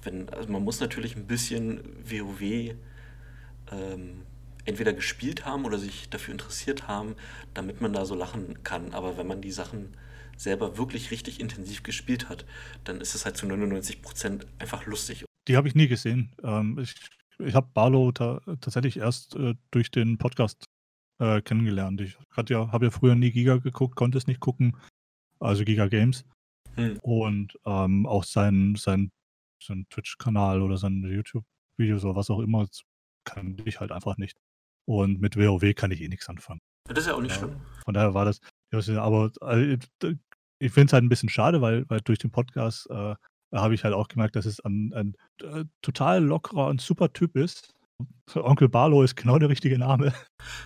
Wenn, also man muss natürlich ein bisschen WoW ähm, entweder gespielt haben oder sich dafür interessiert haben, damit man da so lachen kann. Aber wenn man die Sachen selber wirklich richtig intensiv gespielt hat, dann ist es halt zu 99% einfach lustig.
Die habe ich nie gesehen. Ähm, ich ich habe Barlow ta tatsächlich erst äh, durch den Podcast äh, kennengelernt. Ich ja, habe ja früher nie Giga geguckt, konnte es nicht gucken, also Giga Games. Hm. Und ähm, auch sein, sein, sein Twitch-Kanal oder sein YouTube-Videos oder was auch immer, kann ich halt einfach nicht. Und mit WoW kann ich eh nichts anfangen.
Das ist ja auch nicht ja, schlimm.
Von daher war das, aber äh, ich finde es halt ein bisschen schade, weil, weil durch den Podcast äh, habe ich halt auch gemerkt, dass es ein, ein, ein äh, total lockerer und super Typ ist. Onkel Barlow ist genau der richtige Name.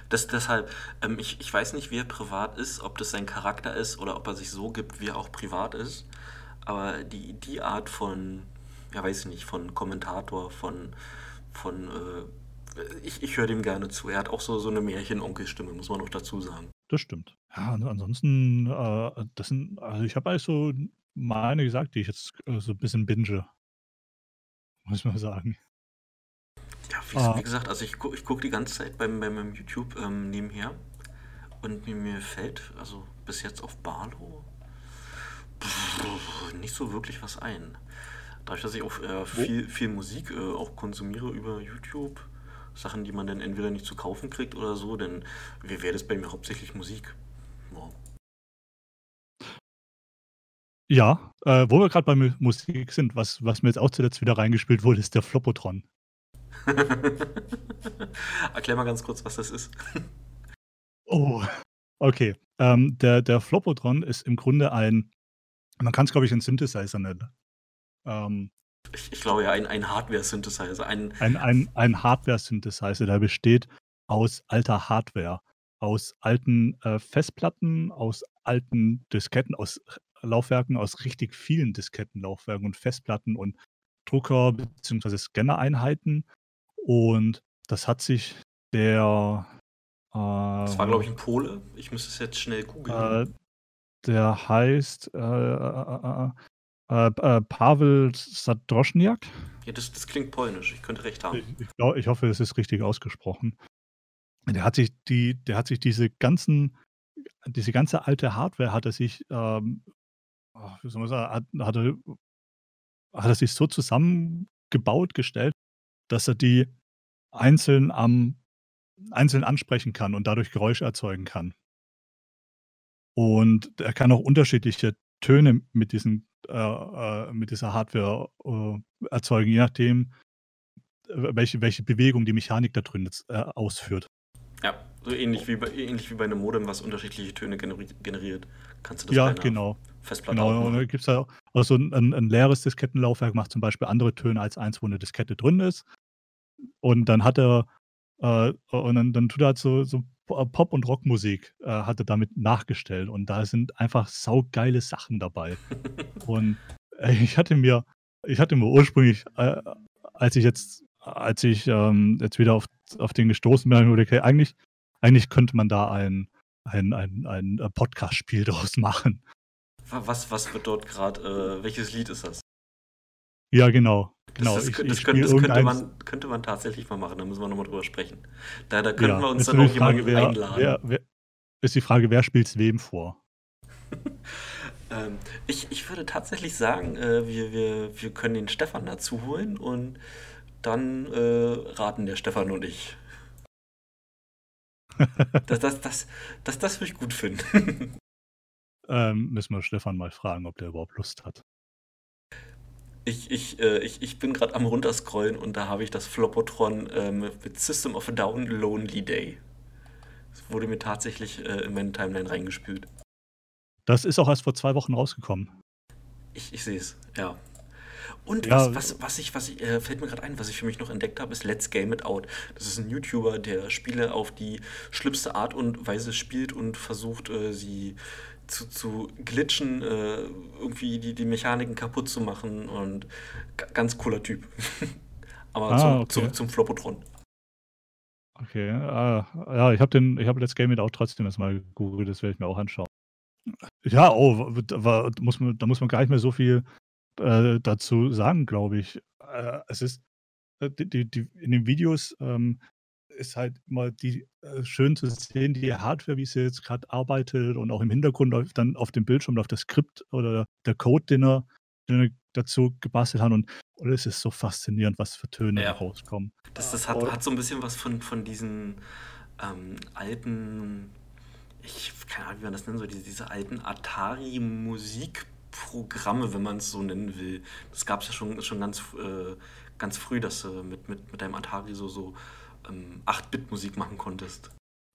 Das, deshalb, ähm, ich, ich weiß nicht, wie er privat ist, ob das sein Charakter ist oder ob er sich so gibt, wie er auch privat ist. Aber die, die Art von, ja weiß ich nicht, von Kommentator, von, von äh, ich, ich höre dem gerne zu. Er hat auch so, so eine Märchen-Onkel-Stimme, muss man noch dazu sagen.
Das stimmt. Ja, ansonsten, äh, das sind, also ich habe eigentlich so meine gesagt, die ich jetzt äh, so ein bisschen binge. Muss man sagen.
Ja, wie, ah. gesagt, also ich, gu ich gucke die ganze Zeit beim, bei meinem YouTube ähm, nebenher und mir, mir fällt also bis jetzt auf Barlow nicht so wirklich was ein. Dadurch, dass ich auch äh, viel, viel Musik äh, auch konsumiere über YouTube, Sachen, die man dann entweder nicht zu kaufen kriegt oder so, denn wäre das bei mir hauptsächlich Musik. Ja.
Ja, äh, wo wir gerade bei Musik sind, was, was mir jetzt auch zuletzt wieder reingespielt wurde, ist der Flopotron.
Erklär mal ganz kurz, was das ist.
oh, okay. Ähm, der, der Flopotron ist im Grunde ein, man kann es glaube ich ein Synthesizer nennen.
Ähm, ich, ich, glaube ja, ein, ein Hardware-Synthesizer.
Ein, ein, ein, ein Hardware-Synthesizer, der besteht aus alter Hardware, aus alten äh, Festplatten, aus alten Disketten, aus Laufwerken, aus richtig vielen Diskettenlaufwerken und Festplatten und Drucker bzw. Scannereinheiten. Und das hat sich der.
Äh, das war, glaube ich, ein Pole. Ich müsste es jetzt schnell googeln.
Äh, der heißt äh, äh, äh, Pavel Sadroschniak.
Ja, das, das, klingt polnisch. Ich könnte recht haben.
Ich, ich, glaub, ich hoffe, es ist richtig ausgesprochen. Der hat sich die, der hat sich diese ganzen, diese ganze alte Hardware hat er sich ähm, wie soll man sagen, hat, hat, er, hat er sich so zusammengebaut, gestellt, dass er die einzeln am einzeln ansprechen kann und dadurch Geräusche erzeugen kann. Und er kann auch unterschiedliche Töne mit, diesen, äh, äh, mit dieser Hardware äh, erzeugen, je nachdem, welche, welche Bewegung die Mechanik da drin jetzt, äh, ausführt.
Ja, so ähnlich wie, bei, ähnlich wie bei einem Modem, was unterschiedliche Töne generiert. Kannst du das
Ja, genau.
Festplatte
Genau, und da gibt es ja auch so ein, ein, ein leeres Diskettenlaufwerk, macht zum Beispiel andere Töne als eins, wo eine Diskette drin ist. Und dann hat er, äh, und dann, dann tut er halt so, so Pop- und Rockmusik, äh, hat er damit nachgestellt. Und da sind einfach saugeile Sachen dabei. und äh, ich hatte mir, ich hatte mir ursprünglich, äh, als ich jetzt, als ich ähm, jetzt wieder auf, auf den gestoßen bin, ich okay, eigentlich, eigentlich könnte man da ein, ein, ein, ein Podcast-Spiel draus machen.
Was, was wird dort gerade, äh, welches Lied ist das?
Ja, genau. Genau.
Das, das, ich, das, ich könnte, das könnte, man, könnte man tatsächlich mal machen, da müssen wir nochmal drüber sprechen. Da, da könnten ja, wir uns dann auch jemanden wer, einladen.
Wer, wer, ist die Frage, wer spielt es wem vor?
ähm, ich, ich würde tatsächlich sagen, äh, wir, wir, wir können den Stefan dazu holen und dann äh, raten der Stefan und ich. das, das, das, das, das würde ich gut finden.
Ähm, müssen wir Stefan mal fragen, ob der überhaupt Lust hat.
Ich, ich, äh, ich, ich bin gerade am runterscrollen und da habe ich das Flopotron ähm, mit System of a Down Lonely Day. Das wurde mir tatsächlich äh, in meine Timeline reingespült.
Das ist auch erst vor zwei Wochen rausgekommen.
Ich, ich sehe es, ja. Und ja, was, was, was ich, was ich, äh, fällt mir gerade ein, was ich für mich noch entdeckt habe, ist Let's Game It Out. Das ist ein YouTuber, der Spiele auf die schlimmste Art und Weise spielt und versucht, äh, sie zu, zu glitschen, äh, irgendwie die, die Mechaniken kaputt zu machen und ganz cooler Typ. Aber ah, zum, okay. zurück zum Flopotron.
Okay, ah, ja, ich habe den, ich habe Let's Game It auch trotzdem erstmal gegoogelt, das werde ich mir auch anschauen. Ja, oh, da, muss man, da muss man gar nicht mehr so viel äh, dazu sagen, glaube ich. Äh, es ist, äh, die, die, in den Videos ähm, ist halt immer die äh, schön zu sehen, die Hardware, wie sie jetzt gerade arbeitet und auch im Hintergrund läuft dann auf dem Bildschirm läuft das Skript oder der Code, den er, den er dazu gebastelt hat und, und es ist so faszinierend, was für Töne ja. rauskommen.
Das, das hat, hat so ein bisschen was von, von diesen ähm, alten, ich keine Ahnung, wie man das nennen soll, diese, diese alten Atari-Musikprogramme, wenn man es so nennen will. Das gab es ja schon, schon ganz, äh, ganz früh, dass du mit, mit, mit deinem Atari so, so ähm, 8-Bit-Musik machen konntest.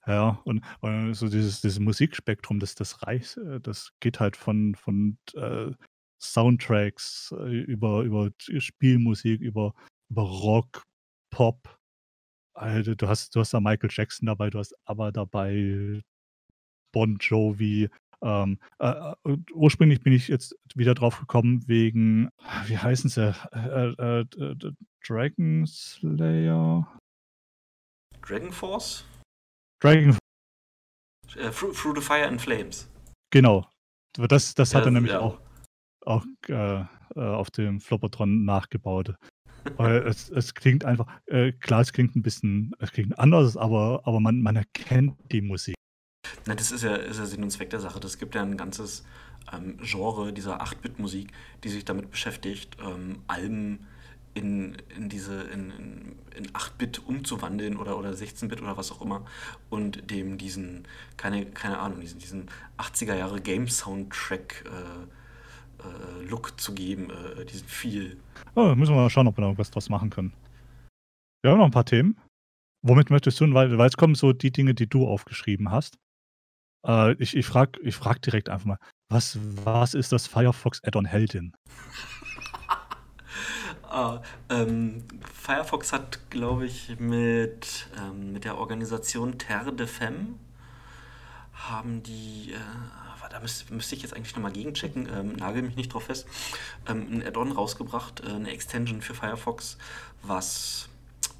Ja, und, und so dieses, dieses Musikspektrum, das, das reicht, äh, das geht halt von, von äh, Soundtracks äh, über, über Spielmusik, über, über Rock, Pop. Also, du hast, du hast da Michael Jackson dabei, du hast aber dabei Bon Jovi. Ähm, äh, äh ursprünglich bin ich jetzt wieder drauf gekommen wegen, wie heißen sie? Äh, äh, Dragon Slayer?
Dragon Force?
Dragon
äh, Through, Through the Fire and Flames.
Genau. Das, das
Ja,
hat er nämlich
ja.
auch, auch äh, äh, auf dem Floppertron nachgebaut. Weil es, es klingt einfach, äh, klar, es klingt ein bisschen, es klingt anders, aber, aber man, man erkennt die Musik.
Na, das ist ja, ist ja Sinn und Zweck der Sache. Das gibt ja ein ganzes ähm, Genre dieser 8-Bit-Musik, die sich damit beschäftigt, ähm, Alben in, in diese in, in, in 8-Bit umzuwandeln oder, oder 16-Bit oder was auch immer und dem diesen, keine, keine Ahnung, diesen, diesen 80er Jahre Game-Soundtrack äh, äh, Look zu geben, äh, diesen Feel.
Oh, müssen wir mal schauen, ob wir da irgendwas draus machen können. Wir haben noch ein paar Themen. Womit möchtest du, weil, weil es kommen so die Dinge, die du aufgeschrieben hast. Äh, ich ich frage ich frag direkt einfach mal, was, was ist das Firefox Add-on Heldin?
Ah, ähm, Firefox hat, glaube ich, mit, ähm, mit der Organisation Terre de Femme haben die, äh, da müsste, müsste ich jetzt eigentlich nochmal gegenchecken, ähm, nagel mich nicht drauf fest, ähm, ein Add-on rausgebracht, äh, eine Extension für Firefox, was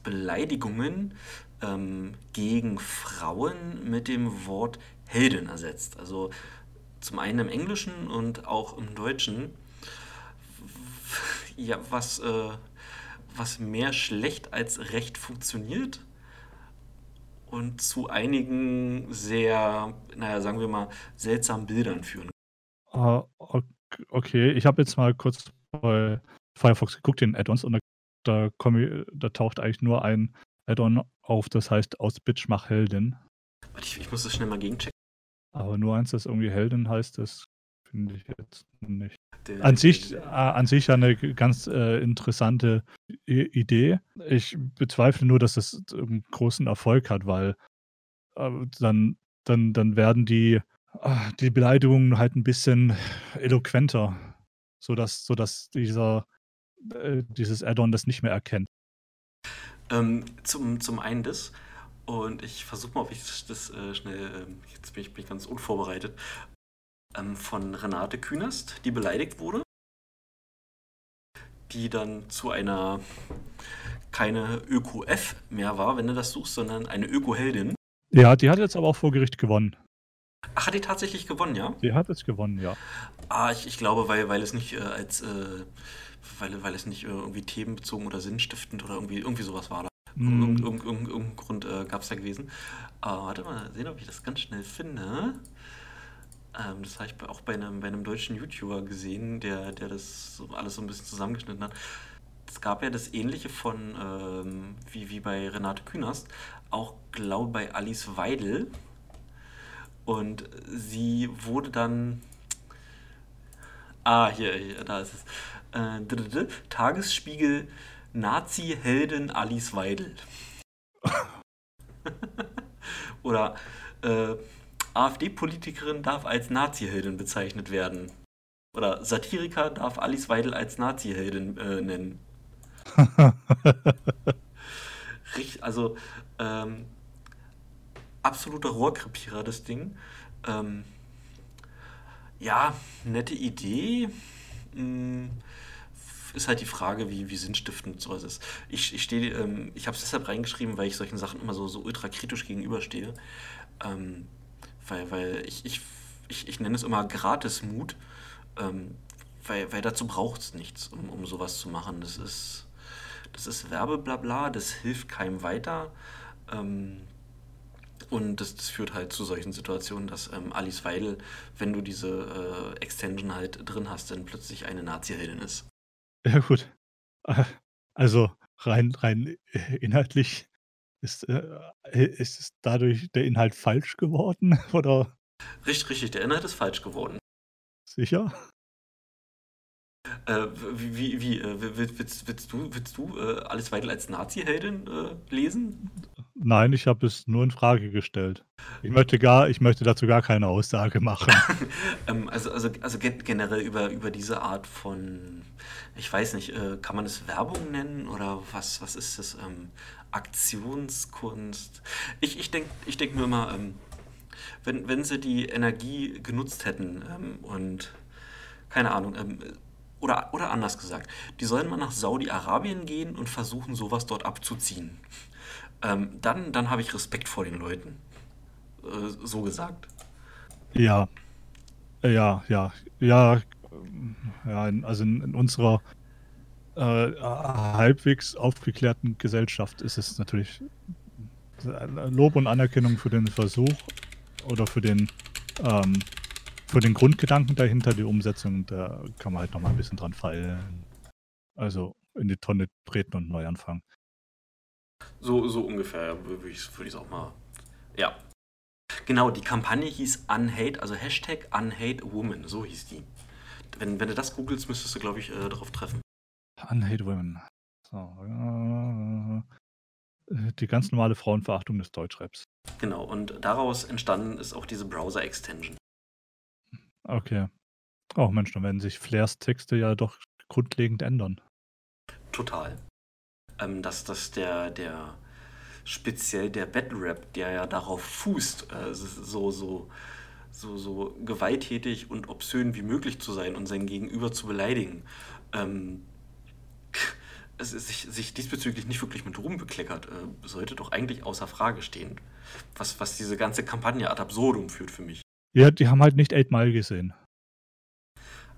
Beleidigungen ähm, gegen Frauen mit dem Wort Heldin ersetzt. Also zum einen im Englischen und auch im Deutschen. Ja, was, äh, was mehr schlecht als recht funktioniert und zu einigen sehr, naja, sagen wir mal, seltsamen Bildern führen.
Ok okay, ich habe jetzt mal kurz bei Firefox geguckt, den Add-ons, und da da da taucht eigentlich nur ein Add-on auf, das heißt „Aus Bitch mach Heldin“.
Warte, ich ich muss das schnell mal gegenchecken.
Aber nur eins, das irgendwie Heldin heißt, das finde ich jetzt nicht. An sich äh, an sich 'ne g ganz, äh, interessante I Idee. Ich bezweifle nur, dass das 'n großen Erfolg hat, weil, äh, dann dann dann werden die ah, die Beleidigungen halt 'n bisschen eloquenter, sodass sodass dieser äh, dieses Add-on das nicht mehr erkennt.
Ähm, zum zum einen das und ich versuche mal, ob ich das das, äh, schnell, ähm jetzt bin ich bin ich ganz unvorbereitet, ähm, von Renate Künast, die beleidigt wurde. Die dann zu einer keine Öko-F mehr war, wenn du das suchst, sondern eine Öko-Heldin.
Ja, die hat jetzt aber auch vor Gericht gewonnen.
Ach, hat die tatsächlich gewonnen, ja?
Die hat jetzt gewonnen, ja.
Ah, ich ich glaube, weil weil es nicht, äh, als, äh weil weil es nicht, äh, irgendwie themenbezogen oder sinnstiftend oder irgendwie irgendwie so was war da. Irgend
Hm.
irgend irgend irgend Grund, äh, gab's da gewesen. Aber warte mal sehen, ob ich das ganz schnell finde. Ähm, das habe ich auch bei 'nem bei 'nem deutschen YouTuber gesehen, der der das so alles so 'n bisschen zusammengeschnitten hat. Es gab ja das Ähnliche von, ähm wie wie bei Renate Künast, auch glaube bei Alice Weidel. Und sie wurde dann ah, hier hier, da ist es. Äh, Tagesspiegel Nazi-Heldin Alice Weidel. Oder, äh, AfD-Politikerin darf als Nazi-Heldin bezeichnet werden. Oder Satiriker darf Alice Weidel als Nazi-Heldin, äh, nennen. Rich also, ähm, absoluter Rohrkrepierer, das Ding. Ähm, ja, nette Idee. Hm, ist halt die Frage, wie wie sinnstiftend so was ist. Ich ich stehe ähm, ich habe es deshalb reingeschrieben, weil ich solchen Sachen immer so so ultra kritisch gegenüberstehe. Ähm, weil weil ich ich ich ich nenne es immer Gratismut, ähm, weil weil dazu braucht's nichts, um um so was zu machen. Das ist das ist Werbeblabla, das hilft keinem weiter. Ähm, und das das führt halt zu solchen Situationen, dass, ähm, Alice Weidel, wenn du diese, äh, Extension halt drin hast, dann plötzlich eine Nazi-Heldin ist.
Ja gut. Äh, also rein rein, äh, inhaltlich Ist, äh, ist es dadurch der Inhalt falsch geworden, oder?
Richtig, richtig, der Inhalt ist falsch geworden.
Sicher?
Äh, wie, wie, äh, willst, willst, du, willst du äh, Alice Weidel als Nazi-Heldin äh, lesen?
Nein, ich habe es nur in Frage gestellt. Ich möchte gar, ich möchte dazu gar keine Aussage machen.
ähm, also, also, also generell über, über diese Art von, ich weiß nicht, äh, kann man es Werbung nennen oder was, was ist das? Ähm, Aktionskunst? Ich, ich denke ich denk mir immer, ähm, wenn, wenn sie die Energie genutzt hätten ähm, und keine Ahnung, ähm, oder, oder anders gesagt, die sollen mal nach Saudi-Arabien gehen und versuchen, sowas dort abzuziehen. Ähm, dann dann habe ich Respekt vor den Leuten. Äh, so gesagt.
Ja. Ja, ja. Ja, ja in, also in, in unserer äh, halbwegs aufgeklärten Gesellschaft ist es natürlich Lob und Anerkennung für den Versuch oder für den ähm, für den Grundgedanken dahinter, die Umsetzung, da kann man halt noch mal ein bisschen dran feilen. Also in die Tonne treten und neu anfangen.
So, so ungefähr würde ich es auch mal. Ja. Genau, die Kampagne hieß Unhate, also Hashtag UnhateWoman, so hieß die. Wenn, wenn du das googelst, müsstest du, glaube ich, äh, darauf treffen.
UnhateWomen. So, äh, die ganz normale Frauenverachtung des Deutschraps.
Genau, und daraus entstanden ist auch diese Browser-Extension.
Okay. Oh Mensch, dann werden sich Flairs Texte ja doch grundlegend ändern.
Total. Ähm, dass das der, der speziell der Battle Rap, der ja darauf fußt, äh, so, so, so, so gewalttätig und obszön wie möglich zu sein und sein Gegenüber zu beleidigen, ähm, es sich, sich diesbezüglich nicht wirklich mit Ruhm bekleckert, äh, sollte doch eigentlich außer Frage stehen. Was, was diese ganze Kampagne ad absurdum führt für mich.
Ja, die haben halt nicht 8 Mile gesehen.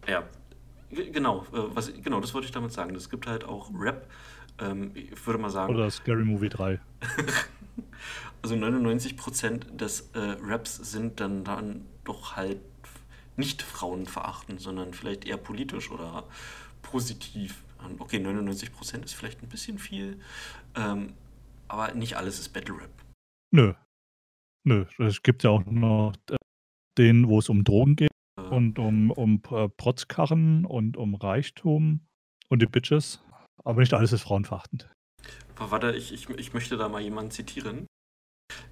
Ja, genau, äh, was, genau, das wollte ich damit sagen. Es gibt halt auch Rap, ähm, ich würde mal sagen.
Oder Scary Movie 3.
also 99% des äh, Raps sind dann, dann doch halt nicht frauenverachtend, sondern vielleicht eher politisch oder positiv. Okay, 99% ist vielleicht ein bisschen viel, ähm, aber nicht alles ist Battle Rap.
Nö. Nö, es gibt ja auch noch den, wo es um Drogen geht und um, um äh, Protzkarren und um Reichtum und die Bitches. Aber nicht alles ist frauenverachtend.
Warte, ich, ich, ich möchte da mal jemanden zitieren.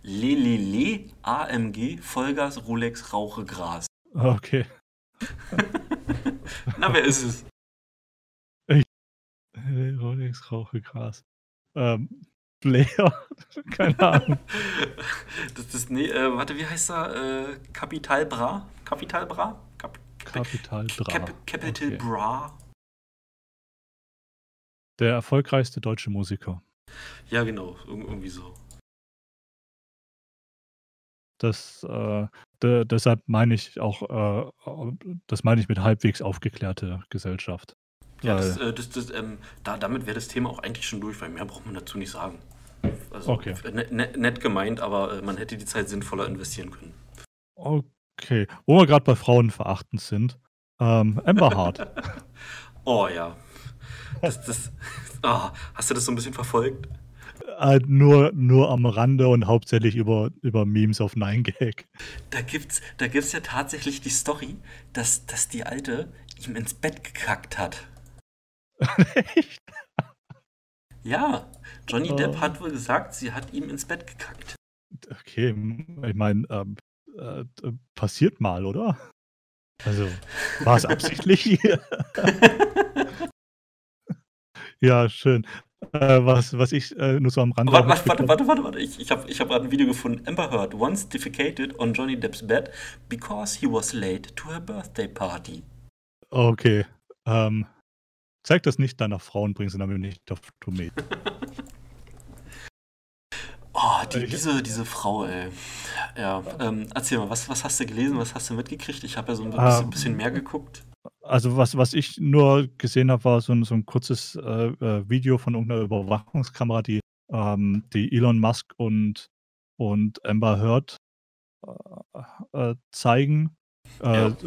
Lelele, AMG, Vollgas, Rolex, Rauche, Gras.
Okay.
Na, wer ist es?
Ich, Rolex, Rauche, Gras. Ähm, Player? Keine Ahnung.
das ist, nee, äh, warte, wie heißt er? Äh, Capital Bra? Capital Bra?
Cap Capital Bra.
Cap Capital okay. Bra.
Der erfolgreichste deutsche Musiker.
Ja, genau, Ir irgendwie so.
Das, äh, de deshalb meine ich auch, äh, das meine ich mit halbwegs aufgeklärte Gesellschaft.
Ja, das, äh, das, das, ähm, da, damit wäre das Thema auch eigentlich schon durch, weil mehr braucht man dazu nicht sagen. Also
okay.
net, net, nett gemeint, aber äh, man hätte die Zeit sinnvoller investieren können.
Okay. Wo wir gerade bei Frauen verachtend sind. Ähm, Amber Hart.
oh ja. Das, das, oh, hast du das so ein bisschen verfolgt?
Äh, nur, nur am Rande und hauptsächlich über, über Memes auf 9gag.
Da gibt's, da gibt's ja tatsächlich die Story, dass, dass die Alte ihm ins Bett gekackt hat.
Echt?
Ja, Johnny Depp oh. hat wohl gesagt, sie hat ihm ins Bett gekackt.
Okay, ich meine, ähm, äh, passiert mal, oder? Also, war es absichtlich? ja, schön. Äh, was, was ich äh, nur so am Rande.
Warte, warte, warte, warte, warte. Ich, ich habe ich hab gerade ein Video gefunden. Amber Heard once defecated on Johnny Depp's bed because he was late to her birthday party.
Okay. Ähm, Zeig das nicht deiner Frau und bring sie damit nicht auf Tournee.
oh, die, diese, diese Frau, ey. Ja, ähm, erzähl mal, was, was hast du gelesen, was hast du mitgekriegt? Ich habe ja so ein bisschen, ähm, bisschen, mehr geguckt.
Also was, was ich nur gesehen habe, war so ein, so ein kurzes äh, äh, Video von irgendeiner Überwachungskamera, die, ähm, die Elon Musk und, und Amber Heard äh, äh zeigen. Äh, ja.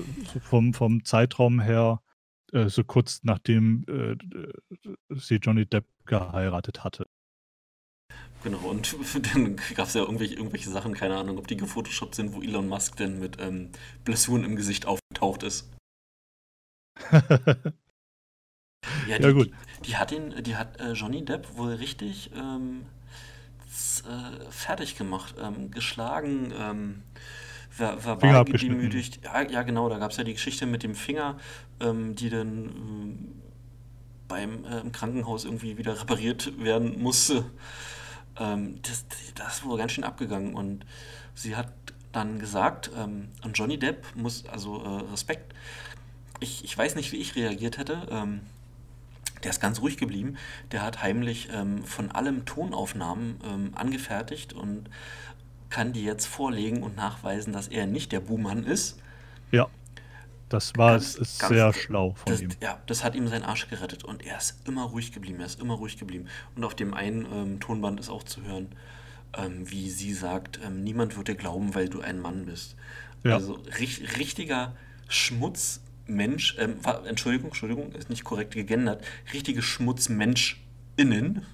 vom, vom Zeitraum her äh, so kurz nachdem äh, sie Johnny Depp geheiratet hatte.
Genau, und dann gab es ja irgendwelche, irgendwelche Sachen, keine Ahnung, ob die gefotoshoppt sind, wo Elon Musk denn mit ähm, Blessuren im Gesicht aufgetaucht ist. Ja, die,
Ja, gut.
Die, die hat ihn, die hat äh, Johnny Depp wohl richtig ähm, z- äh, fertig gemacht, ähm, geschlagen, ähm, ver verbal gedemütigt. Ja, ja, genau, da gab es ja die Geschichte mit dem Finger, ähm, die dann ähm, beim äh, im Krankenhaus irgendwie wieder repariert werden musste. Ähm, das, das wohl ganz schön abgegangen und sie hat dann gesagt, ähm, und Johnny Depp muss, also äh, Respekt, ich, ich weiß nicht, wie ich reagiert hätte. Ähm, der ist ganz ruhig geblieben. Der hat heimlich ähm, von allem Tonaufnahmen ähm, angefertigt und kann die jetzt vorlegen und nachweisen, dass er nicht der Buhmann ist.
Ja, das war
Ganz,
ist
ganz,
sehr schlau von
das,
ihm.
ja, das hat ihm seinen Arsch gerettet und er ist immer ruhig geblieben. Er ist immer ruhig geblieben. Und auf dem einen ähm, Tonband ist auch zu hören, ähm, wie sie sagt: ähm, Niemand wird dir glauben, weil du ein Mann bist.
Ja.
Also rich, richtiger Schmutzmensch, ähm, Entschuldigung, Entschuldigung, ist nicht korrekt gegendert, richtige SchmutzmenschInnen.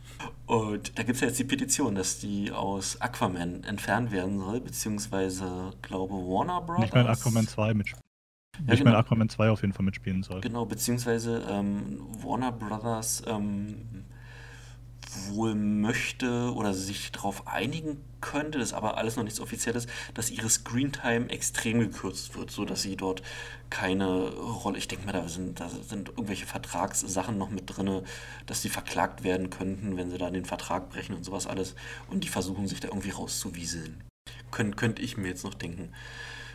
Und da gibt es ja jetzt die Petition, dass die aus Aquaman entfernt werden soll, beziehungsweise, glaube Warner Brothers.
Nicht mehr in Aquaman 2 mitspielen.
Ja,
Nicht mehr
genau.
Aquaman 2 auf jeden Fall mitspielen soll.
Genau, beziehungsweise ähm, Warner Brothers ähm, wohl möchte oder sich darauf einigen könnte, das ist aber alles noch nichts Offizielles, dass ihre Screentime extrem gekürzt wird, sodass sie dort keine Rolle, ich denke mal, da sind, da sind irgendwelche Vertragssachen noch mit drin, dass sie verklagt werden könnten, wenn sie da den Vertrag brechen und sowas alles und die versuchen sich da irgendwie rauszuwieseln. Könnt, könnte ich mir jetzt noch denken.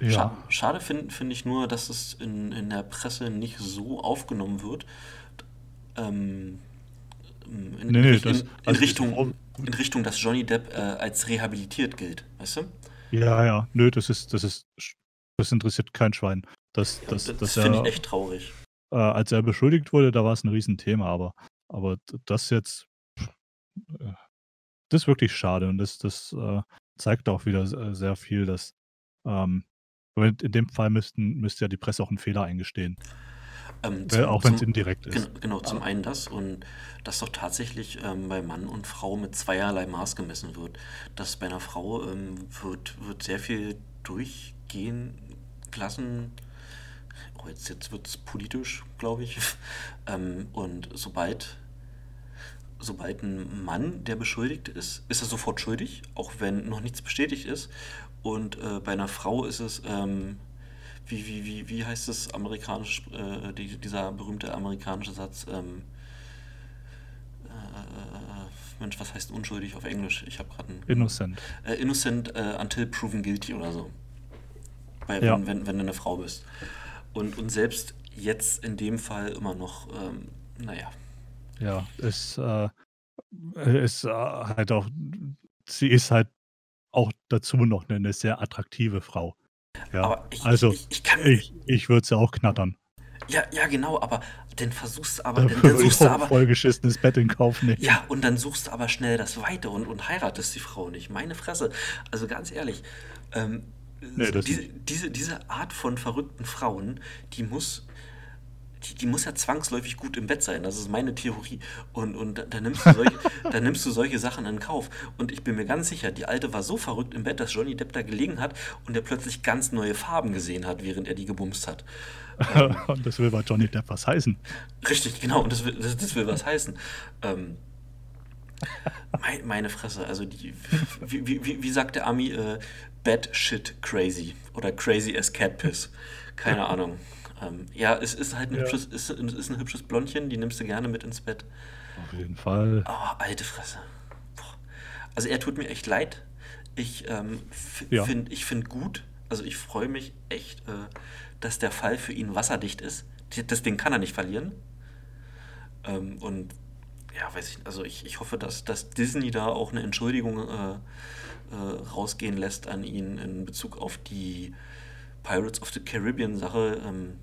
Ja,
schade finde find ich nur, dass es in, in der Presse nicht so aufgenommen wird. Ähm, in,
nee, nee, das,
in, in,
also diese
Richtung, in Richtung, dass Johnny Depp äh, als rehabilitiert gilt, weißt du?
ja, ja, nö, das ist, das ist, das interessiert kein Schwein. Dass,
Ja,
dass,
das
dass
finde ich echt traurig.
äh, als er beschuldigt wurde, da war es ein Riesenthema, aber, aber das jetzt, äh, das ist wirklich schade und das, das äh, zeigt auch wieder se- sehr viel, dass ähm, in in dem Fall müssten, müsste ja die Presse auch einen Fehler eingestehen,
Ähm,
äh,
zum,
auch wenn es indirekt ist.
gen- genau, zum einen das und dass doch tatsächlich ähm, bei Mann und Frau mit zweierlei Maß gemessen wird. Dass bei einer Frau ähm, wird, wird sehr viel durchgehen lassen, Oh, jetzt, jetzt wird es politisch, glaube ich. Ähm, und sobald, sobald ein Mann, der beschuldigt ist, ist er sofort schuldig, auch wenn noch nichts bestätigt ist. Und äh, bei einer Frau ist es, ähm, wie, wie, wie, wie heißt es amerikanisch, äh, die, dieser berühmte amerikanische Satz, ähm, äh, Mensch, was heißt unschuldig auf Englisch? Ich habe gerade einen.
Innocent.
Äh, innocent äh, until proven guilty oder so. Bei,
Ja.
wenn, wenn, wenn du eine Frau bist. Und, und selbst jetzt in dem Fall immer noch, ähm, naja.
Ja, ist, äh, ist äh, halt auch, sie ist halt auch dazu noch eine, eine sehr attraktive Frau. Ja,
Aber ich,
also
ich, ich, ich kann.
ich, ich würde sie auch knattern.
Ja, ja, genau, aber dann versuchst du aber, dann, dann suchst du aber.
vollgeschissenes Bett in Kauf nehmen.
Ja, und dann suchst du aber schnell das Weite und, und heiratest die Frau nicht. Meine Fresse. Also ganz ehrlich, ähm,
Nee,
diese,
nicht.
diese, diese Art von verrückten Frauen, die muss, die, die muss ja zwangsläufig gut im Bett sein. Das ist meine Theorie. Und, und da, da, nimmst du solche, da nimmst du solche Sachen in Kauf. Und ich bin mir ganz sicher, die Alte war so verrückt im Bett, dass Johnny Depp da gelegen hat und er plötzlich ganz neue Farben gesehen hat, während er die gebumst hat.
Und das will bei Johnny Depp was heißen.
Richtig, genau, und das will, das, das will was heißen. Ähm, mei- meine Fresse, also die, wie, wie, wie, wie sagt der Ami, äh, bad shit crazy oder crazy as cat piss. Keine Ahnung. Ähm, ja, es ist halt ein
Ja.
hübsches, ist, ist ein hübsches Blondchen, die nimmst du gerne mit ins Bett.
Auf jeden Fall.
Oh, alte Fresse. Boah. Also er tut mir echt leid. Ich ähm,
Ja.
finde ich find gut, also ich freue mich echt, äh, dass der Fall für ihn wasserdicht ist. Das Ding kann er nicht verlieren. Ähm, und ja, weiß ich, also ich, ich hoffe, dass, dass Disney da auch eine Entschuldigung äh, äh, rausgehen lässt an ihn in Bezug auf die Pirates of the Caribbean Sache. Ähm,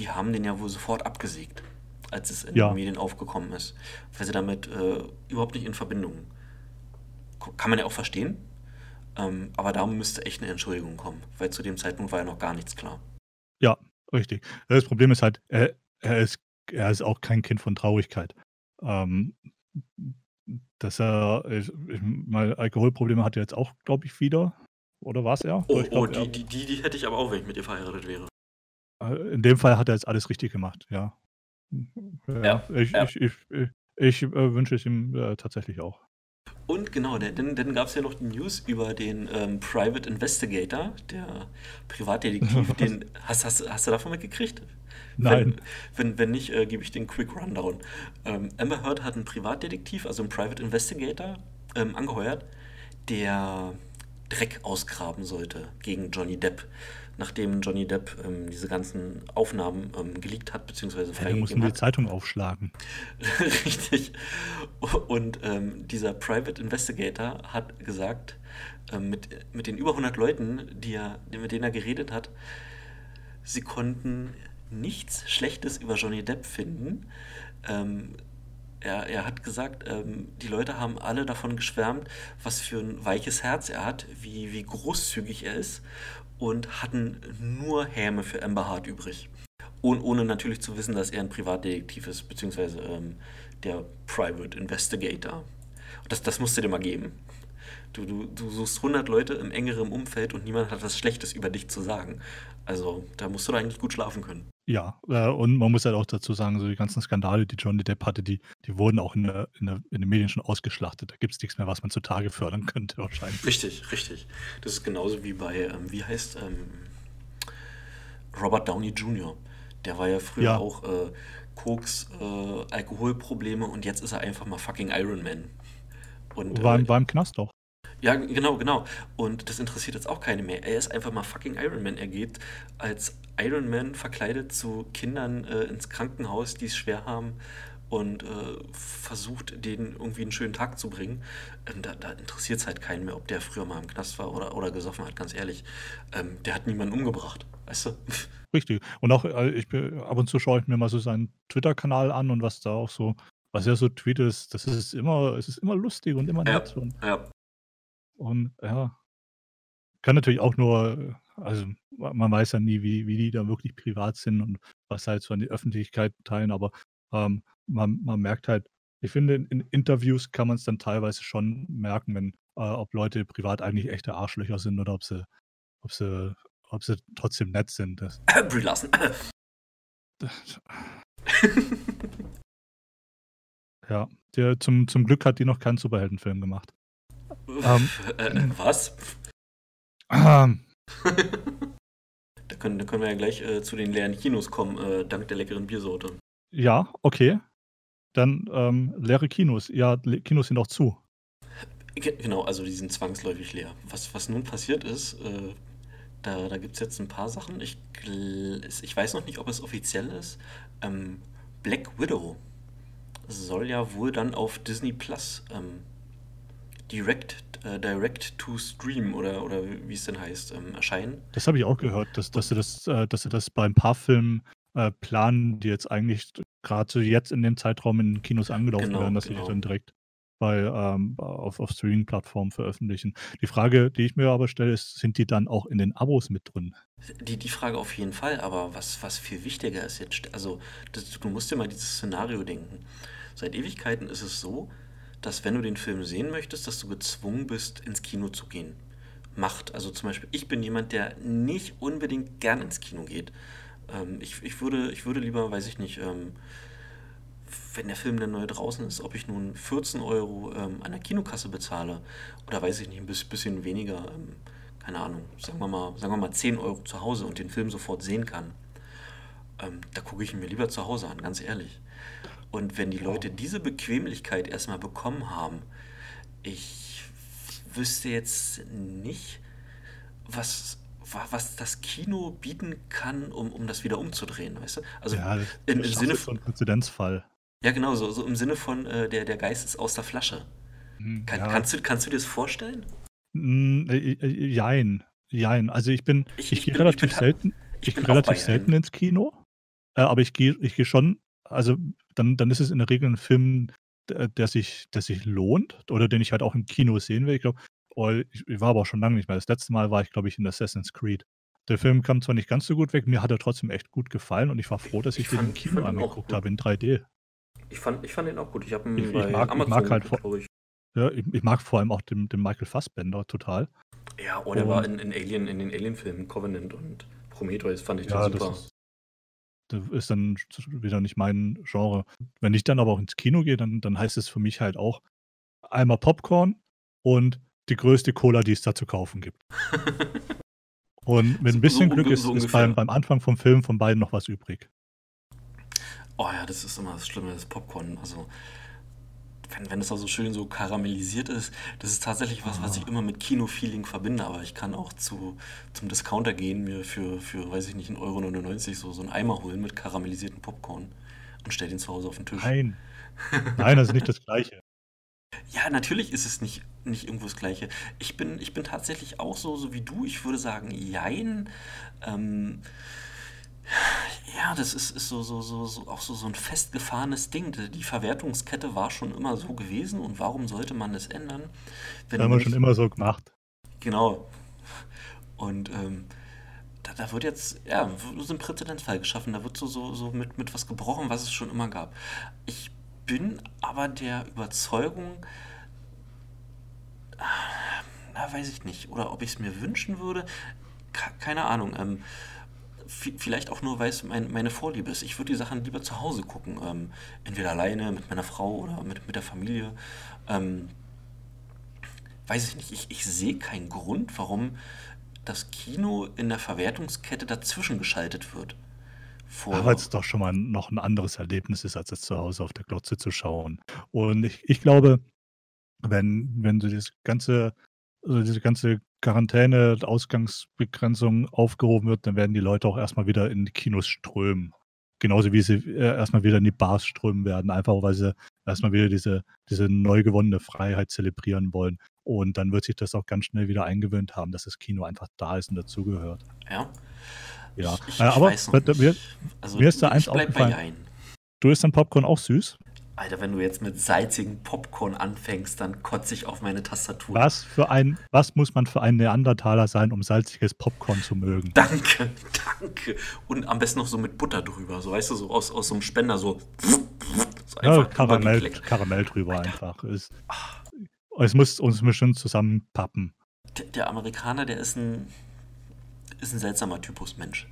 die haben den ja wohl sofort abgesägt, als es in
Ja.
den Medien aufgekommen ist, weil sie damit äh, überhaupt nicht in Verbindung. Kann man ja auch verstehen, ähm, aber da müsste echt eine Entschuldigung kommen, weil zu dem Zeitpunkt war ja noch gar nichts klar.
Ja, richtig. Das Problem ist halt, er, er, ist, er ist auch kein Kind von Traurigkeit. Ähm, dass er ich ich meine, Alkoholprobleme hat er jetzt auch, glaube ich, wieder. Oder war's er? Doch,
Oh,
ich
oh, die,
er
die, die, die hätte ich aber auch, wenn ich mit ihr verheiratet wäre.
Äh, in dem Fall hat er jetzt alles richtig gemacht, ja. Ja, ich
ja.
ich ich ich äh, wünsche es ihm, äh, tatsächlich auch.
Und genau, denn, dann gab es ja noch die News über den ähm, Private Investigator, der Privatdetektiv, den. Hast, hast, hast du davon mitgekriegt? Wenn,
Nein.
wenn, wenn nicht, äh, gebe ich den Quick Rundown. Ähm, Amber Heard hat einen Privatdetektiv, also einen Private Investigator, ähm, angeheuert, der Dreck ausgraben sollte gegen Johnny Depp, nachdem Johnny Depp ähm, diese ganzen Aufnahmen ähm, geleakt hat, beziehungsweise
Ja, wir mussten
freigegeben
die. Zeitung aufschlagen.
Richtig. Und ähm, dieser Private Investigator hat gesagt, ähm, mit, mit den über 100 Leuten, die er, mit denen er geredet hat, sie konnten nichts Schlechtes über Johnny Depp finden. Ähm, er, er hat gesagt, ähm, die Leute haben alle davon geschwärmt, was für ein weiches Herz er hat, wie, wie großzügig er ist und hatten nur Häme für Amber Hart übrig. Und ohne natürlich zu wissen, dass er ein Privatdetektiv ist, beziehungsweise ähm, der Private Investigator. Das, das musst du dir mal geben. Du, du, du suchst 100 Leute im engeren Umfeld und niemand hat was Schlechtes über dich zu sagen. Also da musst du da eigentlich gut schlafen können.
Ja, äh, und man muss halt auch dazu sagen, so die ganzen Skandale, die Johnny Depp hatte, die die wurden auch in der in der in den Medien schon ausgeschlachtet. Da gibt's nix mehr, was man zutage fördern könnte wahrscheinlich.
Richtig, richtig. Das ist genauso wie bei, ähm, wie heißt ähm, Robert Downey Jr. Der war ja früher
Ja.
auch äh, Koks, äh, Alkoholprobleme und jetzt ist er einfach mal fucking Iron Man. Und
War
äh,
war im Knast doch.
Ja, genau, genau. Und das interessiert jetzt auch keine mehr. Er ist einfach mal fucking Iron Man. Er geht als Iron Man verkleidet zu Kindern äh, ins Krankenhaus, die es schwer haben und äh, versucht, denen irgendwie einen schönen Tag zu bringen. Ähm, da da interessiert es halt keinen mehr, ob der früher mal im Knast war oder, oder gesoffen hat, ganz ehrlich. Ähm, der hat niemanden umgebracht, weißt du?
Richtig. Und auch, äh, ich bin ab und zu schaue ich mir mal so seinen Twitter-Kanal an und was da auch so was er so tweetet, ist das ist immer es ist immer lustig und immer
Ja,
nett und
ja.
Und ja. Kann natürlich auch nur äh, also, ma man weiß ja nie, wie wie die da wirklich privat sind und was halt so an die Öffentlichkeit teilen, aber, ähm, man man merkt halt ich finde, in in Interviews kann man's dann teilweise schon merken, wenn äh, ob Leute privat eigentlich echte Arschlöcher sind oder ob sie ob sie ob sie trotzdem nett sind. Das
Brie Larson.
Ja, der zum zum Glück hat die noch keinen Superheldenfilm gemacht. Ähm,
äh, was?
ähm,
Da können, da können wir ja gleich äh, zu den leeren Kinos kommen, äh, dank der leckeren Biersorte.
ja, okay. Dann, ähm, leere Kinos. Ja, le Kinos sind auch zu.
Ge genau, also die sind zwangsläufig leer. Was, was nun passiert ist, äh, da, da gibt es jetzt ein paar Sachen. Ich, ich weiß noch nicht, ob es offiziell ist. Ähm, Black Widow soll ja wohl dann auf Disney Plus ähm, direct, äh, direct to Stream oder, oder wie es denn heißt, ähm, erscheinen.
Das habe ich auch gehört, dass dass sie das äh, dass sie das bei 'n paar Filmen, äh, planen, die jetzt eigentlich grad so jetzt in dem Zeitraum in Kinos angelaufen
Genau,
werden, dass sie die
genau.
dann direkt bei, ähm auf auf Streaming-Plattformen veröffentlichen. Die Frage, die ich mir aber stelle, ist, sind die dann auch in den Abos mit drin?
Die, die Frage auf jeden Fall, aber was, was viel wichtiger ist jetzt, also das, du musst dir mal dieses Szenario denken. Seit Ewigkeiten ist es so, dass wenn du den Film sehen möchtest, dass du gezwungen bist, ins Kino zu gehen. Macht, also zum Beispiel, ich bin jemand, der nicht unbedingt gern ins Kino geht. Ähm, ich, ich, würde, ich würde lieber, weiß ich nicht, ähm, wenn der Film dann neu draußen ist, ob ich nun 14 Euro ähm, an der Kinokasse bezahle oder weiß ich nicht, ein bis- bisschen weniger, ähm, keine Ahnung, sagen wir, mal, sagen wir mal 10 Euro zu Hause und den Film sofort sehen kann, ähm, da gucke ich ihn mir lieber zu Hause an, ganz ehrlich. Und wenn die Leute diese Bequemlichkeit erstmal bekommen haben, ich wüsste jetzt nicht, was, wa- was das Kino bieten kann, um, um das wieder umzudrehen, weißt du? Also
Ja,
im, im Sinne
so 'n Präzedenzfall.
ja, genau, so, so im Sinne von äh, der, der Geist ist aus der Flasche.
Hm,
Kann,
ja.
kannst, du, kannst du dir das vorstellen?
Hm, äh, äh, jein, jein. Also, ich bin
Ich-
ich
ich
gehe relativ selten
ich
ich relativ selten ins Kino, äh, aber ich gehe ich gehe schon also, dann dann ist es in der Regel 'n Film, der der sich der sich lohnt oder den ich halt auch im Kino sehen will. Ich glaube oh, ich ich war aber auch schon lange nicht mehr. Das letzte Mal war ich, glaube ich, in Assassin's Creed. Der Film kam zwar nicht ganz so gut weg, mir hat er trotzdem echt gut gefallen und ich war froh, dass ich
Ich
den im Kino
ihn
angeguckt habe in 3D.
Ich fand, ich fand den auch gut. Ich ihn
ich, mag, ich
Amazon,
mag halt vor,
ich.
ja, ich, mag vor allem auch den, den Michael Fassbender total.
Ja, oh, der war in, in Alien, in den Alien-Filmen, Covenant und Prometheus, fand ich
ja, das
super.
ist, das ist dann wieder nicht mein Genre. Wenn ich dann aber auch ins Kino gehe, dann, dann heißt es für mich halt auch einmal Popcorn und die größte Cola, die es da zu kaufen gibt. Und mit
So,
ein bisschen
so,
Glück ist,
so
ist beim, beim Anfang vom Film von beiden noch was übrig.
Oh ja, das ist immer das Schlimme, das Popcorn. Also, wenn, wenn es auch so schön so karamellisiert ist, das ist tatsächlich was, was ich
Ah.
immer mit Kino-Feeling verbinde. Aber ich kann auch zu, zum Discounter gehen, mir für, für, weiß ich nicht, 1,99 Euro so, so einen Eimer holen mit karamellisiertem Popcorn und stell den zu Hause auf den Tisch.
Nein, nein, das ist nicht das Gleiche.
Ja, natürlich ist es nicht, nicht irgendwo das Gleiche. Ich bin, ich bin tatsächlich auch so, so wie du. Ich würde sagen, jein. Ähm, ja, das ist, ist so, so, so, so, auch so, so ein festgefahrenes Ding. Die Verwertungskette war schon immer so gewesen und warum sollte man das ändern?
Das
Wenn,
haben wir schon immer so gemacht.
genau. Und ähm, da, da wird jetzt, ja, so ein Präzedenzfall geschaffen. Da wird so, so, so mit, mit was gebrochen, was es schon immer gab. Ich bin aber der Überzeugung, na, weiß ich nicht. Oder ob ich es mir wünschen würde, Ke- keine Ahnung. Ähm, vielleicht auch nur, weil es mein, meine Vorliebe ist. Ich würde die Sachen lieber zu Hause gucken. Ähm, entweder alleine, mit meiner Frau oder mit, mit der Familie. Ähm, weiß ich nicht. Ich, ich sehe keinen Grund, warum das Kino in der Verwertungskette dazwischen geschaltet wird.
Weil es doch schon mal noch ein anderes Erlebnis ist, als es zu Hause auf der Glotze zu schauen. Und ich, ich glaube, wenn, wenn so das ganze, also diese ganze Quarantäne, Ausgangsbegrenzung aufgehoben wird, dann werden die Leute auch erstmal wieder in die Kinos strömen. Genauso wie sie äh, erstmal wieder in die Bars strömen werden, einfach weil sie erstmal wieder diese, diese neu gewonnene Freiheit zelebrieren wollen. Und dann wird sich das auch ganz schnell wieder eingewöhnt haben, dass das Kino einfach da ist und dazugehört.
ja.
Ja,
Ich, ich,
äh, aber mir.
Also
mir ist da eins aufgefallen. Du isst dein Popcorn auch süß?
Alter, wenn du jetzt mit salzigem Popcorn anfängst, dann kotze ich auf meine Tastatur.
Was für ein, was muss man für ein Neandertaler sein, um salziges Popcorn zu mögen?
Danke, danke. Und am besten noch so mit Butter drüber, so weißt du, so aus, aus so einem Spender so, so
Ja, Karamell. Karamell drüber
Alter,
einfach. Es, es muss uns bestimmt zusammenpappen.
der, der Amerikaner, der ist ein, ist ein seltsamer Typus Mensch.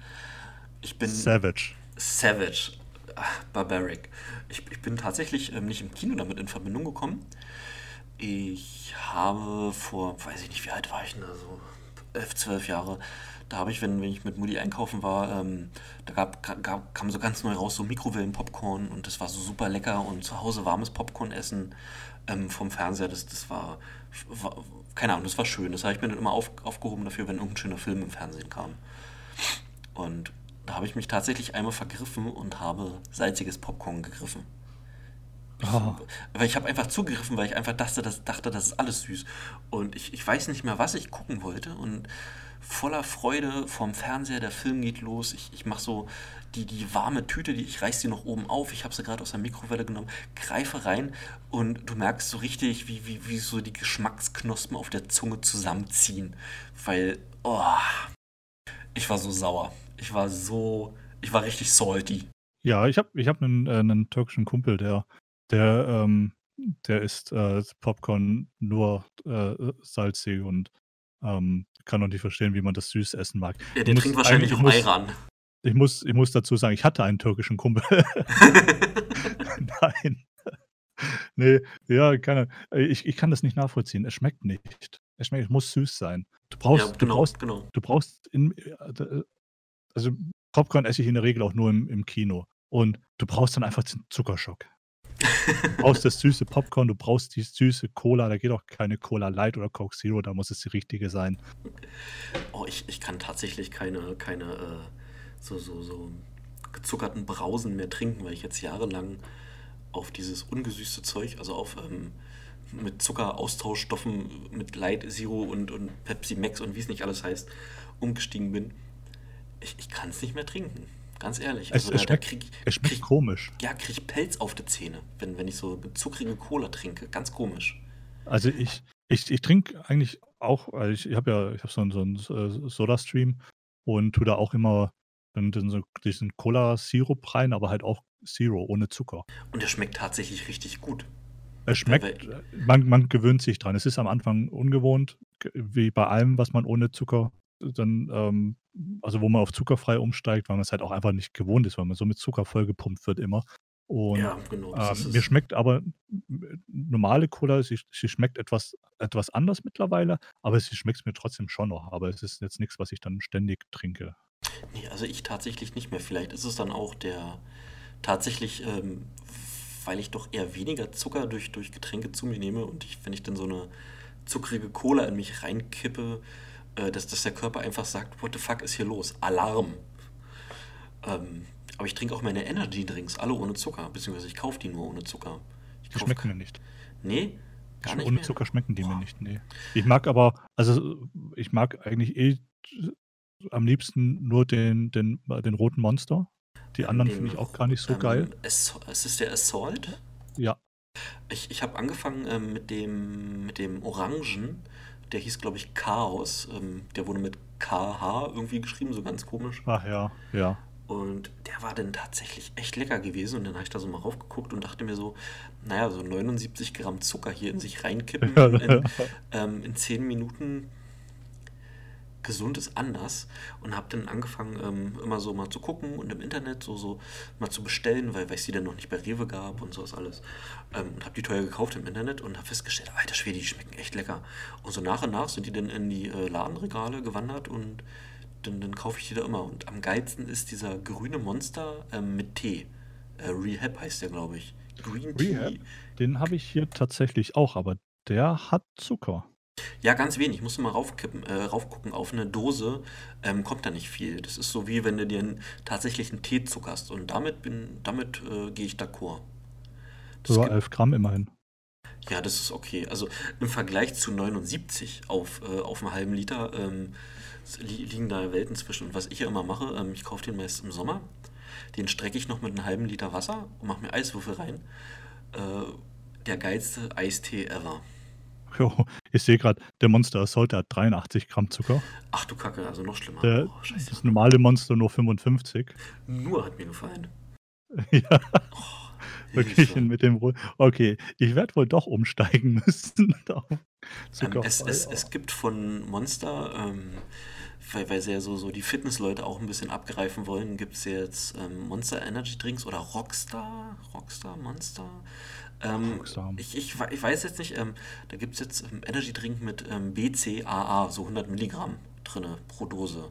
Ich bin
Savage.
savage, ah, barbaric. Ich, ich bin tatsächlich ähm, nicht im Kino damit in Verbindung gekommen. Ich habe vor, weiß ich nicht, wie alt war ich denn da so? Elf, zwölf Jahre. Da habe ich, wenn, wenn ich mit Mutti einkaufen war, ähm, da gab, gab, kam so ganz neu raus so Mikrowellen-Popcorn und das war so super lecker und zu Hause warmes Popcorn essen ähm, vom Fernseher, das, das war, war, keine Ahnung, das war schön. Das habe ich mir dann immer auf, aufgehoben dafür, wenn irgendein schöner Film im Fernsehen kam. Und da habe ich mich tatsächlich einmal vergriffen und habe salziges Popcorn gegriffen.
Oh,
weil ich habe einfach zugegriffen, weil ich einfach dachte, das, dachte, das ist alles süß. Und ich, ich weiß nicht mehr, was ich gucken wollte. Und voller Freude vorm Fernseher, der Film geht los. Ich, ich mache so die, die warme Tüte, die, ich reiß sie noch oben auf. Ich habe sie gerade aus der Mikrowelle genommen, greife rein und du merkst so richtig, wie, wie, wie so die Geschmacksknospen auf der Zunge zusammenziehen. Weil, oh, ich war so sauer. Ich war so, ich war richtig salty.
ja, ich habe ich hab einen, äh, einen türkischen Kumpel, der, der, ähm, der isst äh, Popcorn nur äh, salzig und ähm, kann auch nicht verstehen, wie man das süß essen mag.
Ja, der
muss
trinkt wahrscheinlich
ich
auch Ayran.
ich muss, ich muss dazu sagen, ich hatte einen türkischen Kumpel. Nein. Nee, ja, keine. Ich, ich kann das nicht nachvollziehen. Es schmeckt nicht. Es schmeckt, es muss süß sein. Du
Ja,
brauchst, du
genau,
brauchst,
genau.
du brauchst in, äh, also Popcorn esse ich in der Regel auch nur im, im Kino. Und du brauchst dann einfach den Zuckerschock. Du brauchst das süße Popcorn, du brauchst die süße Cola. Da geht auch keine Cola Light oder Coke Zero, da muss es die richtige sein.
Oh, ich, ich kann tatsächlich keine, keine äh, so, so, so gezuckerten Brausen mehr trinken, weil ich jetzt jahrelang auf dieses ungesüßte Zeug, also auf ähm, mit Zuckeraustauschstoffen, mit Light Zero und, und Pepsi Max und wie es nicht alles heißt, umgestiegen bin. Ich, ich kann es nicht mehr trinken. Ganz ehrlich.
Es,
Also
es
da
schmeckt,
krieg,
es schmeckt
krieg,
komisch.
ja, krieg ich Pelz auf die Zähne, wenn, wenn ich so zuckrige Cola trinke. Ganz komisch.
Also ich, ich, ich trinke eigentlich auch, also ich, ich habe ja, ich habe so einen, so einen äh, Soda-Stream und tue da auch immer dann, so diesen Cola-Sirup rein, aber halt auch Zero, ohne Zucker.
Und der schmeckt tatsächlich richtig gut.
Es schmeckt, man, man gewöhnt sich dran. Es ist am Anfang ungewohnt, wie bei allem, was man ohne Zucker dann, ähm, also wo man auf zuckerfrei umsteigt, weil man es halt auch einfach nicht gewohnt ist, weil man so mit Zucker vollgepumpt wird immer. Und
Ja, genau.
ähm, mir schmeckt aber normale Cola, sie, sie schmeckt etwas, etwas anders mittlerweile, aber sie schmeckt mir trotzdem schon noch. Aber es ist jetzt nichts, was ich dann ständig trinke.
Nee, also ich tatsächlich nicht mehr. Vielleicht ist es dann auch der tatsächlich, ähm, weil ich doch eher weniger Zucker durch, durch Getränke zu mir nehme und ich, wenn ich dann so eine zuckrige Cola in mich reinkippe, äh, dass, dass der Körper einfach sagt, what the fuck ist hier los? Alarm. Ähm, aber ich trinke auch meine Energy-Drinks, alle ohne Zucker, beziehungsweise ich kaufe die nur ohne Zucker. Ich
Die schmecken
ke-
mir nicht.
Nee, gar nicht
Ohne
mehr.
Zucker schmecken die mir
Boah.
nicht, nee. Ich mag aber, also ich mag eigentlich eh am liebsten nur den, den, den roten Monster. Die anderen finde ich auch gar nicht so
ähm,
geil.
Ass- Es ist der Assault.
Ja,
Ich, ich habe angefangen ähm, mit, dem, mit dem Orangen. Der hieß, glaube ich, Chaos. Ähm, der wurde mit KH irgendwie geschrieben, so ganz komisch.
ach ja, ja.
Und der war dann tatsächlich echt lecker gewesen. Und dann habe ich da so mal raufgeguckt und dachte mir so, naja, so 79 Gramm Zucker hier in sich reinkippen in, ähm, in 10 Minuten. Gesund ist anders. Und habe dann angefangen, ähm, immer so mal zu gucken und im Internet so, so mal zu bestellen, weil weil es die dann noch nicht bei Rewe gab und sowas alles. Ähm, und habe die teuer gekauft im Internet und habe festgestellt, alter Schwede, die schmecken echt lecker. Und so nach und nach sind die dann in die äh, Ladenregale gewandert und dann, dann kaufe ich die da immer. Und am geilsten ist dieser grüne Monster ähm, mit Tee. Äh, Rehab heißt der, glaube ich. Green Tea.
Rehab? Den habe ich hier tatsächlich auch, aber der hat Zucker.
Ja, ganz wenig. Musst du mal raufkippen, äh, raufgucken. Auf eine Dose ähm, kommt da nicht viel. Das ist so wie wenn du dir einen, tatsächlich einen Tee zuckerst. Und damit, bin, damit äh, gehe ich d'accord. Das
Sogar
gibt,
11 Gramm immerhin.
ja, das ist okay. Also im Vergleich zu 79 auf, äh, auf einem halben Liter ähm, li liegen da Welten zwischen. Und was ich ja immer mache, ähm, ich kaufe den meist im Sommer. Den strecke ich noch mit einem halben Liter Wasser und mache mir Eiswürfel rein. Äh, der geilste Eistee ever.
Jo, ich sehe gerade, der Monster Assault, hat 83 Gramm Zucker.
Ach du Kacke, also noch schlimmer.
Der,
oh,
das normale Monster nur 55.
Nur hat mir gefallen.
ja,
Oh,
wirklich
Hilfe.
mit dem Okay, ich werde wohl doch umsteigen müssen
Ähm, es, es, es gibt von Monster, ähm, weil, weil sie ja so, so die Fitnessleute auch ein bisschen abgreifen wollen, gibt es jetzt ähm, Monster Energy Drinks oder Rockstar, Rockstar, Monster. Ähm, ich, ich, ich weiß jetzt nicht, ähm, da gibt es jetzt ähm, Energy Drink mit ähm, BCAA, so 100 Milligramm drinne pro Dose.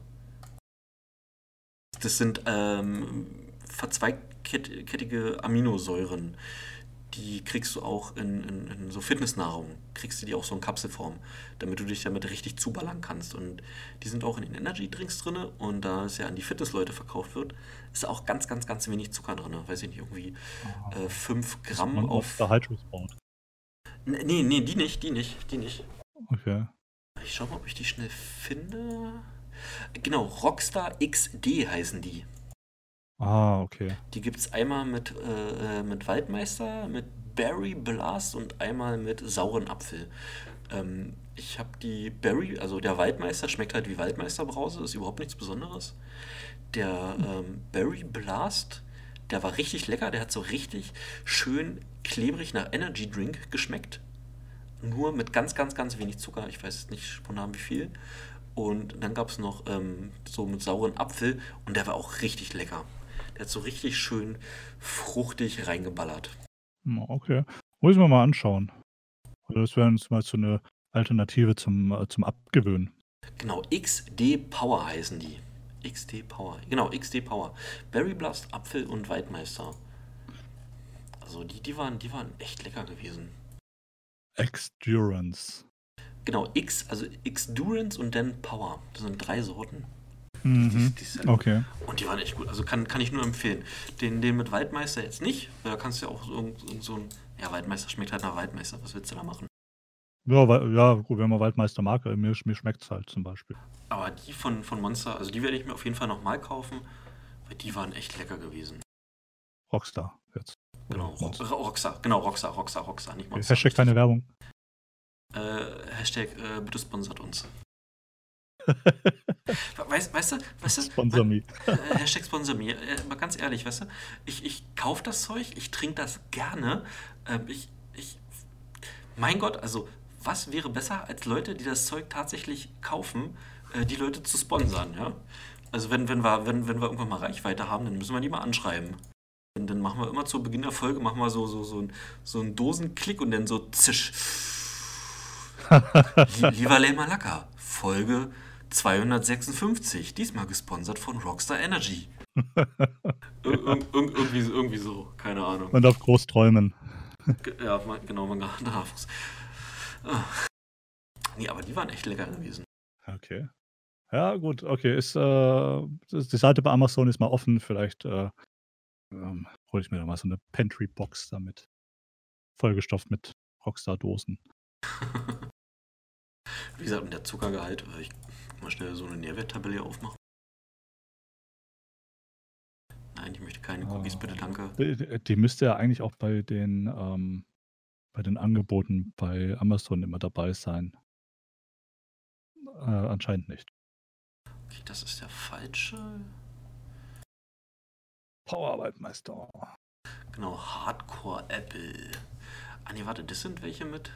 Das sind ähm, verzweigkettige Aminosäuren. Die kriegst du auch in, in, in so Fitnessnahrung. Kriegst du die auch so in Kapselform, damit du dich damit richtig zuballern kannst. Und die sind auch in den Energy-Drinks drin. Und da es ja an die Fitnessleute verkauft wird, ist auch ganz, ganz, ganz wenig Zucker drin. Weiß ich nicht, irgendwie äh, 5 Gramm
Man
auf.
Sport.
Nee, nee, nee, die nicht, die nicht, die nicht.
Okay.
Ich schau mal, ob ich die schnell finde. Genau, Rockstar XD heißen die.
Ah, okay.
Die gibt es einmal mit, äh, äh, mit Waldmeister, mit Berry Blast und einmal mit sauren Apfel. Ähm, ich habe die Berry, also der Waldmeister schmeckt halt wie Waldmeisterbrause, ist überhaupt nichts Besonderes. Der ähm, Berry Blast, der war richtig lecker, der hat so richtig schön klebrig nach Energy Drink geschmeckt. Nur mit ganz, ganz, ganz wenig Zucker. Ich weiß nicht spontan wie viel. Und dann gab es noch ähm, so mit sauren Apfel und der war auch richtig lecker. Der hat so richtig schön fruchtig reingeballert.
Okay. Muss ich mir mal anschauen. Also das wäre jetzt mal so eine Alternative zum, äh, zum Abgewöhnen.
Genau, XD Power heißen die. XD Power. Genau, XD Power. Berry Blast, Apfel und Waldmeister. Also die, die, waren, die waren echt lecker gewesen.
Exdurance.
Genau, X, also X-Durance und dann Power. Das sind drei Sorten.
Mhm.
Die sind-
Okay.
Und die waren echt gut. Also kann, kann ich nur empfehlen. Den, den mit Waldmeister jetzt nicht. weil Da kannst du ja auch so, so ein. Ja, Waldmeister schmeckt halt nach Waldmeister. Was willst du da machen?
Ja, ja, gut, wenn man Waldmeister mag, äh, mir, mir schmeckt es halt zum Beispiel.
Aber die von, von Monster, also die werde ich mir auf jeden Fall nochmal kaufen, weil die waren echt lecker gewesen.
Rockstar jetzt.
Genau. Ro Rockstar, genau, Rockstar, Rockstar, Rockstar, nicht. Monster.
Hashtag keine Werbung.
Äh, Hashtag äh, bitte sponsert uns. Weißt, weißt du, weißt du,
Sponsor me.
äh, Hashtag Sponsor me, äh, mal ganz ehrlich, weißt du, ich, ich kaufe das Zeug, ich trinke das gerne. Ähm, ich, ich, mein Gott, also was wäre besser, als Leute, die das Zeug tatsächlich kaufen, äh, die Leute zu sponsern, ja? Also wenn, wenn, wir, wenn, wenn wir irgendwann mal Reichweite haben, dann müssen wir die mal anschreiben. Und dann machen wir immer zu Beginn der Folge machen wir so, so, so, ein, so einen Dosenklick und dann so zisch. Lie- Lieber Lay Malaka, Folge 256, diesmal gesponsert von Rockstar Energy. Ir ir ir irgendwie, so- irgendwie so, keine Ahnung.
Man darf groß träumen.
Ja, man, genau, man darf es. Ah. Nee, aber die waren echt lecker gewesen.
Okay. Ja, gut, okay. Ist, äh, die Seite bei Amazon ist mal offen. Vielleicht äh, ähm, hole ich mir da mal so eine Pantry-Box damit. Vollgestopft mit Rockstar-Dosen.
Wie gesagt, und der Zuckergehalt, äh, ich mal schnell so eine Nährwerttabelle hier aufmachen. Nein, ich möchte keine Cookies, bitte, danke.
Die, die- die müsste ja eigentlich auch bei den, ähm, bei den Angeboten bei Amazon immer dabei sein. Äh, anscheinend nicht.
Okay, das ist der falsche.
Powerwaldmeister.
Genau, Hardcore Apple. Ah nee, warte, das sind welche mit.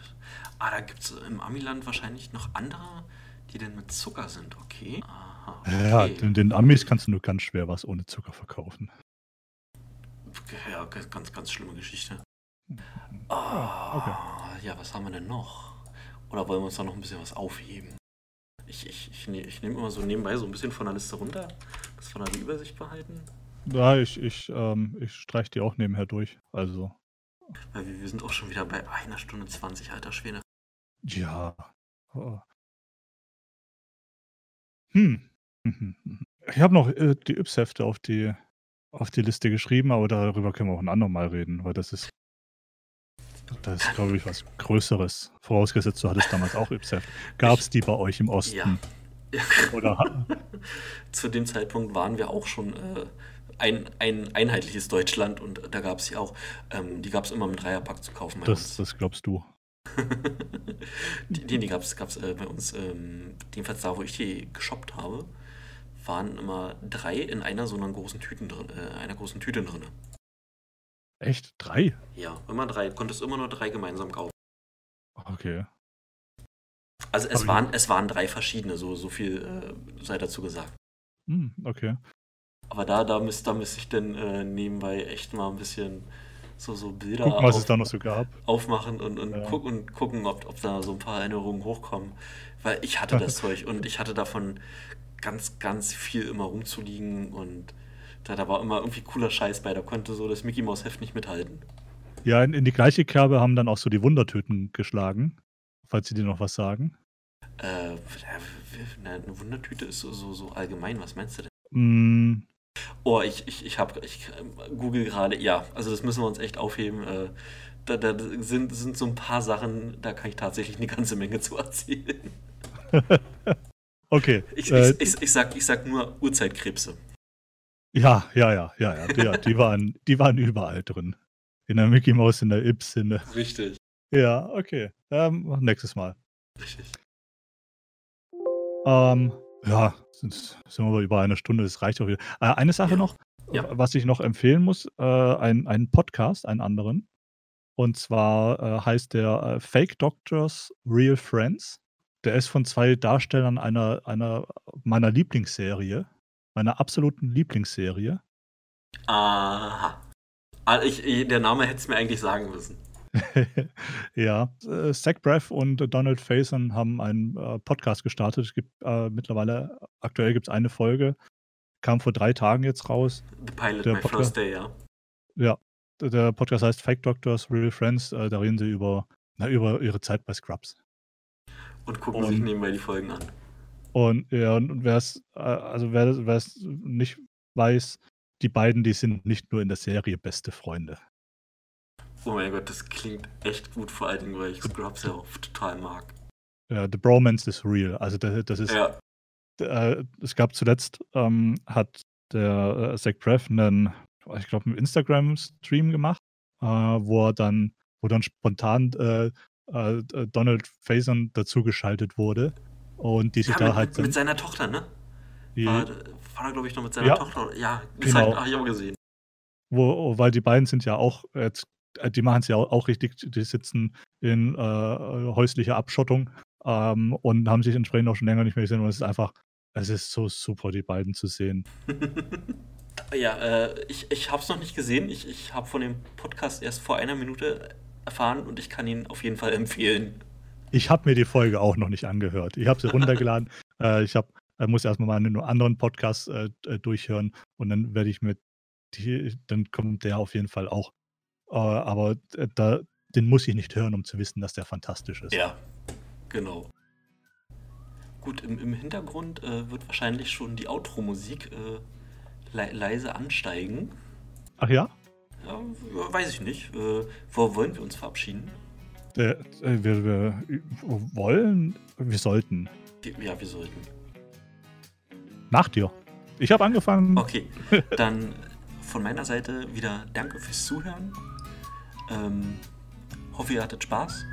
Ah, da gibt es im Amiland wahrscheinlich noch andere, die denn mit Zucker sind, okay? Aha.
Ja,
Okay.
den, den Amis kannst du nur ganz schwer was ohne Zucker verkaufen.
Ja, ganz, ganz, schlimme Geschichte.
Ah, okay.
Ja, was haben wir denn noch? Oder wollen wir uns da noch ein bisschen was aufheben? Ich, ich, ich, ne, ich nehme immer so nebenbei so ein bisschen von der Liste runter, dass wir da die Übersicht behalten.
Ja, ich, ich, ähm, ich streich die auch nebenher durch. Also,
Weil wir, wir sind auch schon wieder bei einer Stunde 20, alter Schwede.
ja. Oh. Hm. Ich habe noch äh, die Yps-Hefte auf die, auf die Liste geschrieben, aber darüber können wir auch ein andermal reden, weil das ist, das ist, glaube ich, was Größeres. Vorausgesetzt, du hattest damals auch Yps-Heft. Gab es die bei euch im Osten?
Ja.
Oder
Zu dem Zeitpunkt waren wir auch schon äh, ein, ein einheitliches Deutschland und da gab es ja auch, ähm, die gab es immer im Dreierpack zu kaufen
das, das glaubst du.
die die, die gab es gab's, äh, bei uns, ähm, jedenfalls da, wo ich die geshoppt habe, waren immer drei in einer so einer großen Tüten drin, äh, einer großen Tüte drin.
Echt? Drei?
Ja, immer drei. Du konntest immer nur drei gemeinsam kaufen.
Okay.
Also es waren, es waren drei verschiedene, so, so viel äh, sei dazu gesagt.
Hm, okay.
Aber da, da müsste da müsst ich dann äh, nebenbei echt mal ein bisschen so, so Bilder
Gucken, was
auf-
es da noch so gab.
aufmachen und, und,
Ja.
guck, und gucken, ob, ob da so ein paar Erinnerungen hochkommen. Weil ich hatte das Zeug und ich hatte davon ganz, ganz viel immer rumzuliegen und da, da war immer irgendwie cooler Scheiß bei. Da konnte so das Mickey Mouse Heft nicht mithalten.
Ja, in, in die gleiche Kerbe haben dann auch so die Wundertüten geschlagen, falls sie dir noch was sagen.
Äh, eine Wundertüte ist so, so, so allgemein. Was meinst du denn?
Mm,
Oh, ich, ich, ich habe, ich äh, google gerade, ja, also das müssen wir uns echt aufheben. Äh, da, da sind, sind so ein paar Sachen, da kann ich tatsächlich eine ganze Menge zu erzählen.
okay.
Ich,
äh,
ich, ich, ich, sag, ich sag nur Urzeitkrebse.
ja, ja, ja, ja, ja. Die, ja, die, waren, die waren überall drin. In der Mickey Mouse, in der Ips, in der.
Richtig.
Ja, okay. Ähm, nächstes Mal.
Richtig.
Ähm, ja, sind, sind wir über eine Stunde, das reicht auch wieder. Äh, eine Sache
Ja.
noch,
Ja.
was ich noch empfehlen muss: äh, ein, einen Podcast, einen anderen. Und zwar äh, heißt der äh, Fake Doctors Real Friends. Der ist von zwei Darstellern einer, einer meiner Lieblingsserie, meiner absoluten Lieblingsserie.
Aha. Ah, ich, der Name hätte es mir eigentlich sagen müssen.
ja, äh, Zach Braff und äh, Donald Faison haben einen äh, Podcast gestartet. Es gibt äh, mittlerweile, aktuell gibt es eine Folge, kam vor drei Tagen jetzt raus.
The Pilot,
Der
My
Podcast-
First Day, ja.
Ja, der Podcast heißt Fake Doctors, Real Friends. Äh, da reden sie über, na, über ihre Zeit bei Scrubs.
Und gucken
Und-
sich nebenbei die Folgen an.
Und ja, und wer es, also wer wer es nicht weiß, die beiden, die sind nicht nur in der Serie beste Freunde.
Oh mein Gott, das klingt echt gut, vor allen Dingen, weil ich Scrubs ja auch total mag.
Ja, the Bromance is real. Also das, das ist,
Ja,
äh, es gab zuletzt, ähm, hat der äh, Zach Braff einen, ich glaube, einen Instagram-Stream gemacht, äh, wo er dann, wo dann spontan äh, äh, Donald Faison dazugeschaltet wurde Und die sich
Ja,
da
mit,
halt.
mit, seiner Tochter, ne?
die,
War, war er, glaube ich, noch mit seiner
Ja,
Tochter? Ja,
genau.
genau. habe ich auch gesehen.
wo, weil die beiden sind ja auch jetzt, die machen es ja auch, richtig, die sitzen in äh, häuslicher Abschottung ähm, und haben sich entsprechend auch schon länger nicht mehr gesehen. Und es ist einfach, es ist so super, die beiden zu sehen.
Ja, äh, ich, ich habe es noch nicht gesehen. Ich, ich habe von dem Podcast erst vor einer Minute erfahren und ich kann ihn auf jeden Fall empfehlen.
Ich habe mir die Folge auch noch nicht angehört. Ich habe sie runtergeladen. äh, ich hab, äh, muss erstmal mal einen anderen Podcast äh, äh, durchhören und dann werde ich mit die, dann kommt der auf jeden Fall auch. Äh, aber äh, da, den muss ich nicht hören, um zu wissen, dass der fantastisch ist.
Ja, genau. Gut, im, im Hintergrund äh, wird wahrscheinlich schon die Outro-Musik äh, le leise ansteigen.
Ach ja?
Ja, weiß ich nicht. Äh, wo wollen wir uns verabschieden?
Äh, äh, wir, wir wollen, wir sollten.
Ja, wir sollten.
Nach dir. Ich habe angefangen.
Okay, dann von meiner Seite wieder danke fürs Zuhören. Ähm, hoffe, ihr hattet Spaß.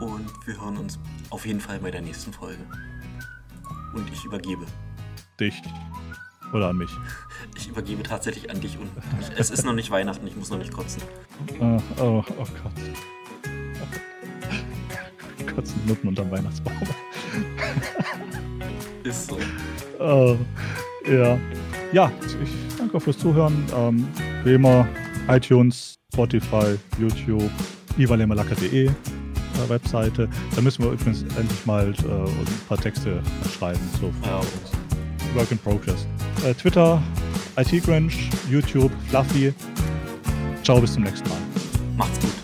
Und wir hören uns auf jeden Fall bei der nächsten Folge. Und ich übergebe.
Dich. Oder an mich.
Ich übergebe tatsächlich an dich und es ist noch nicht Weihnachten, ich muss noch nicht kotzen.
Oh, oh, oh Gott. Kotzen Nutten unterm Weihnachtsbaum.
Ist so.
Oh, ja. Ja, ich danke fürs Zuhören. Ähm, wie immer, iTunes, Spotify, YouTube, ivalemalaka.de äh, Webseite. Da müssen wir übrigens endlich mal äh, ein paar Texte schreiben. So für
Ja.
uns. Work in Progress. Äh, Twitter, IT Grange, YouTube, Fluffy. Ciao, bis zum nächsten Mal.
Macht's gut.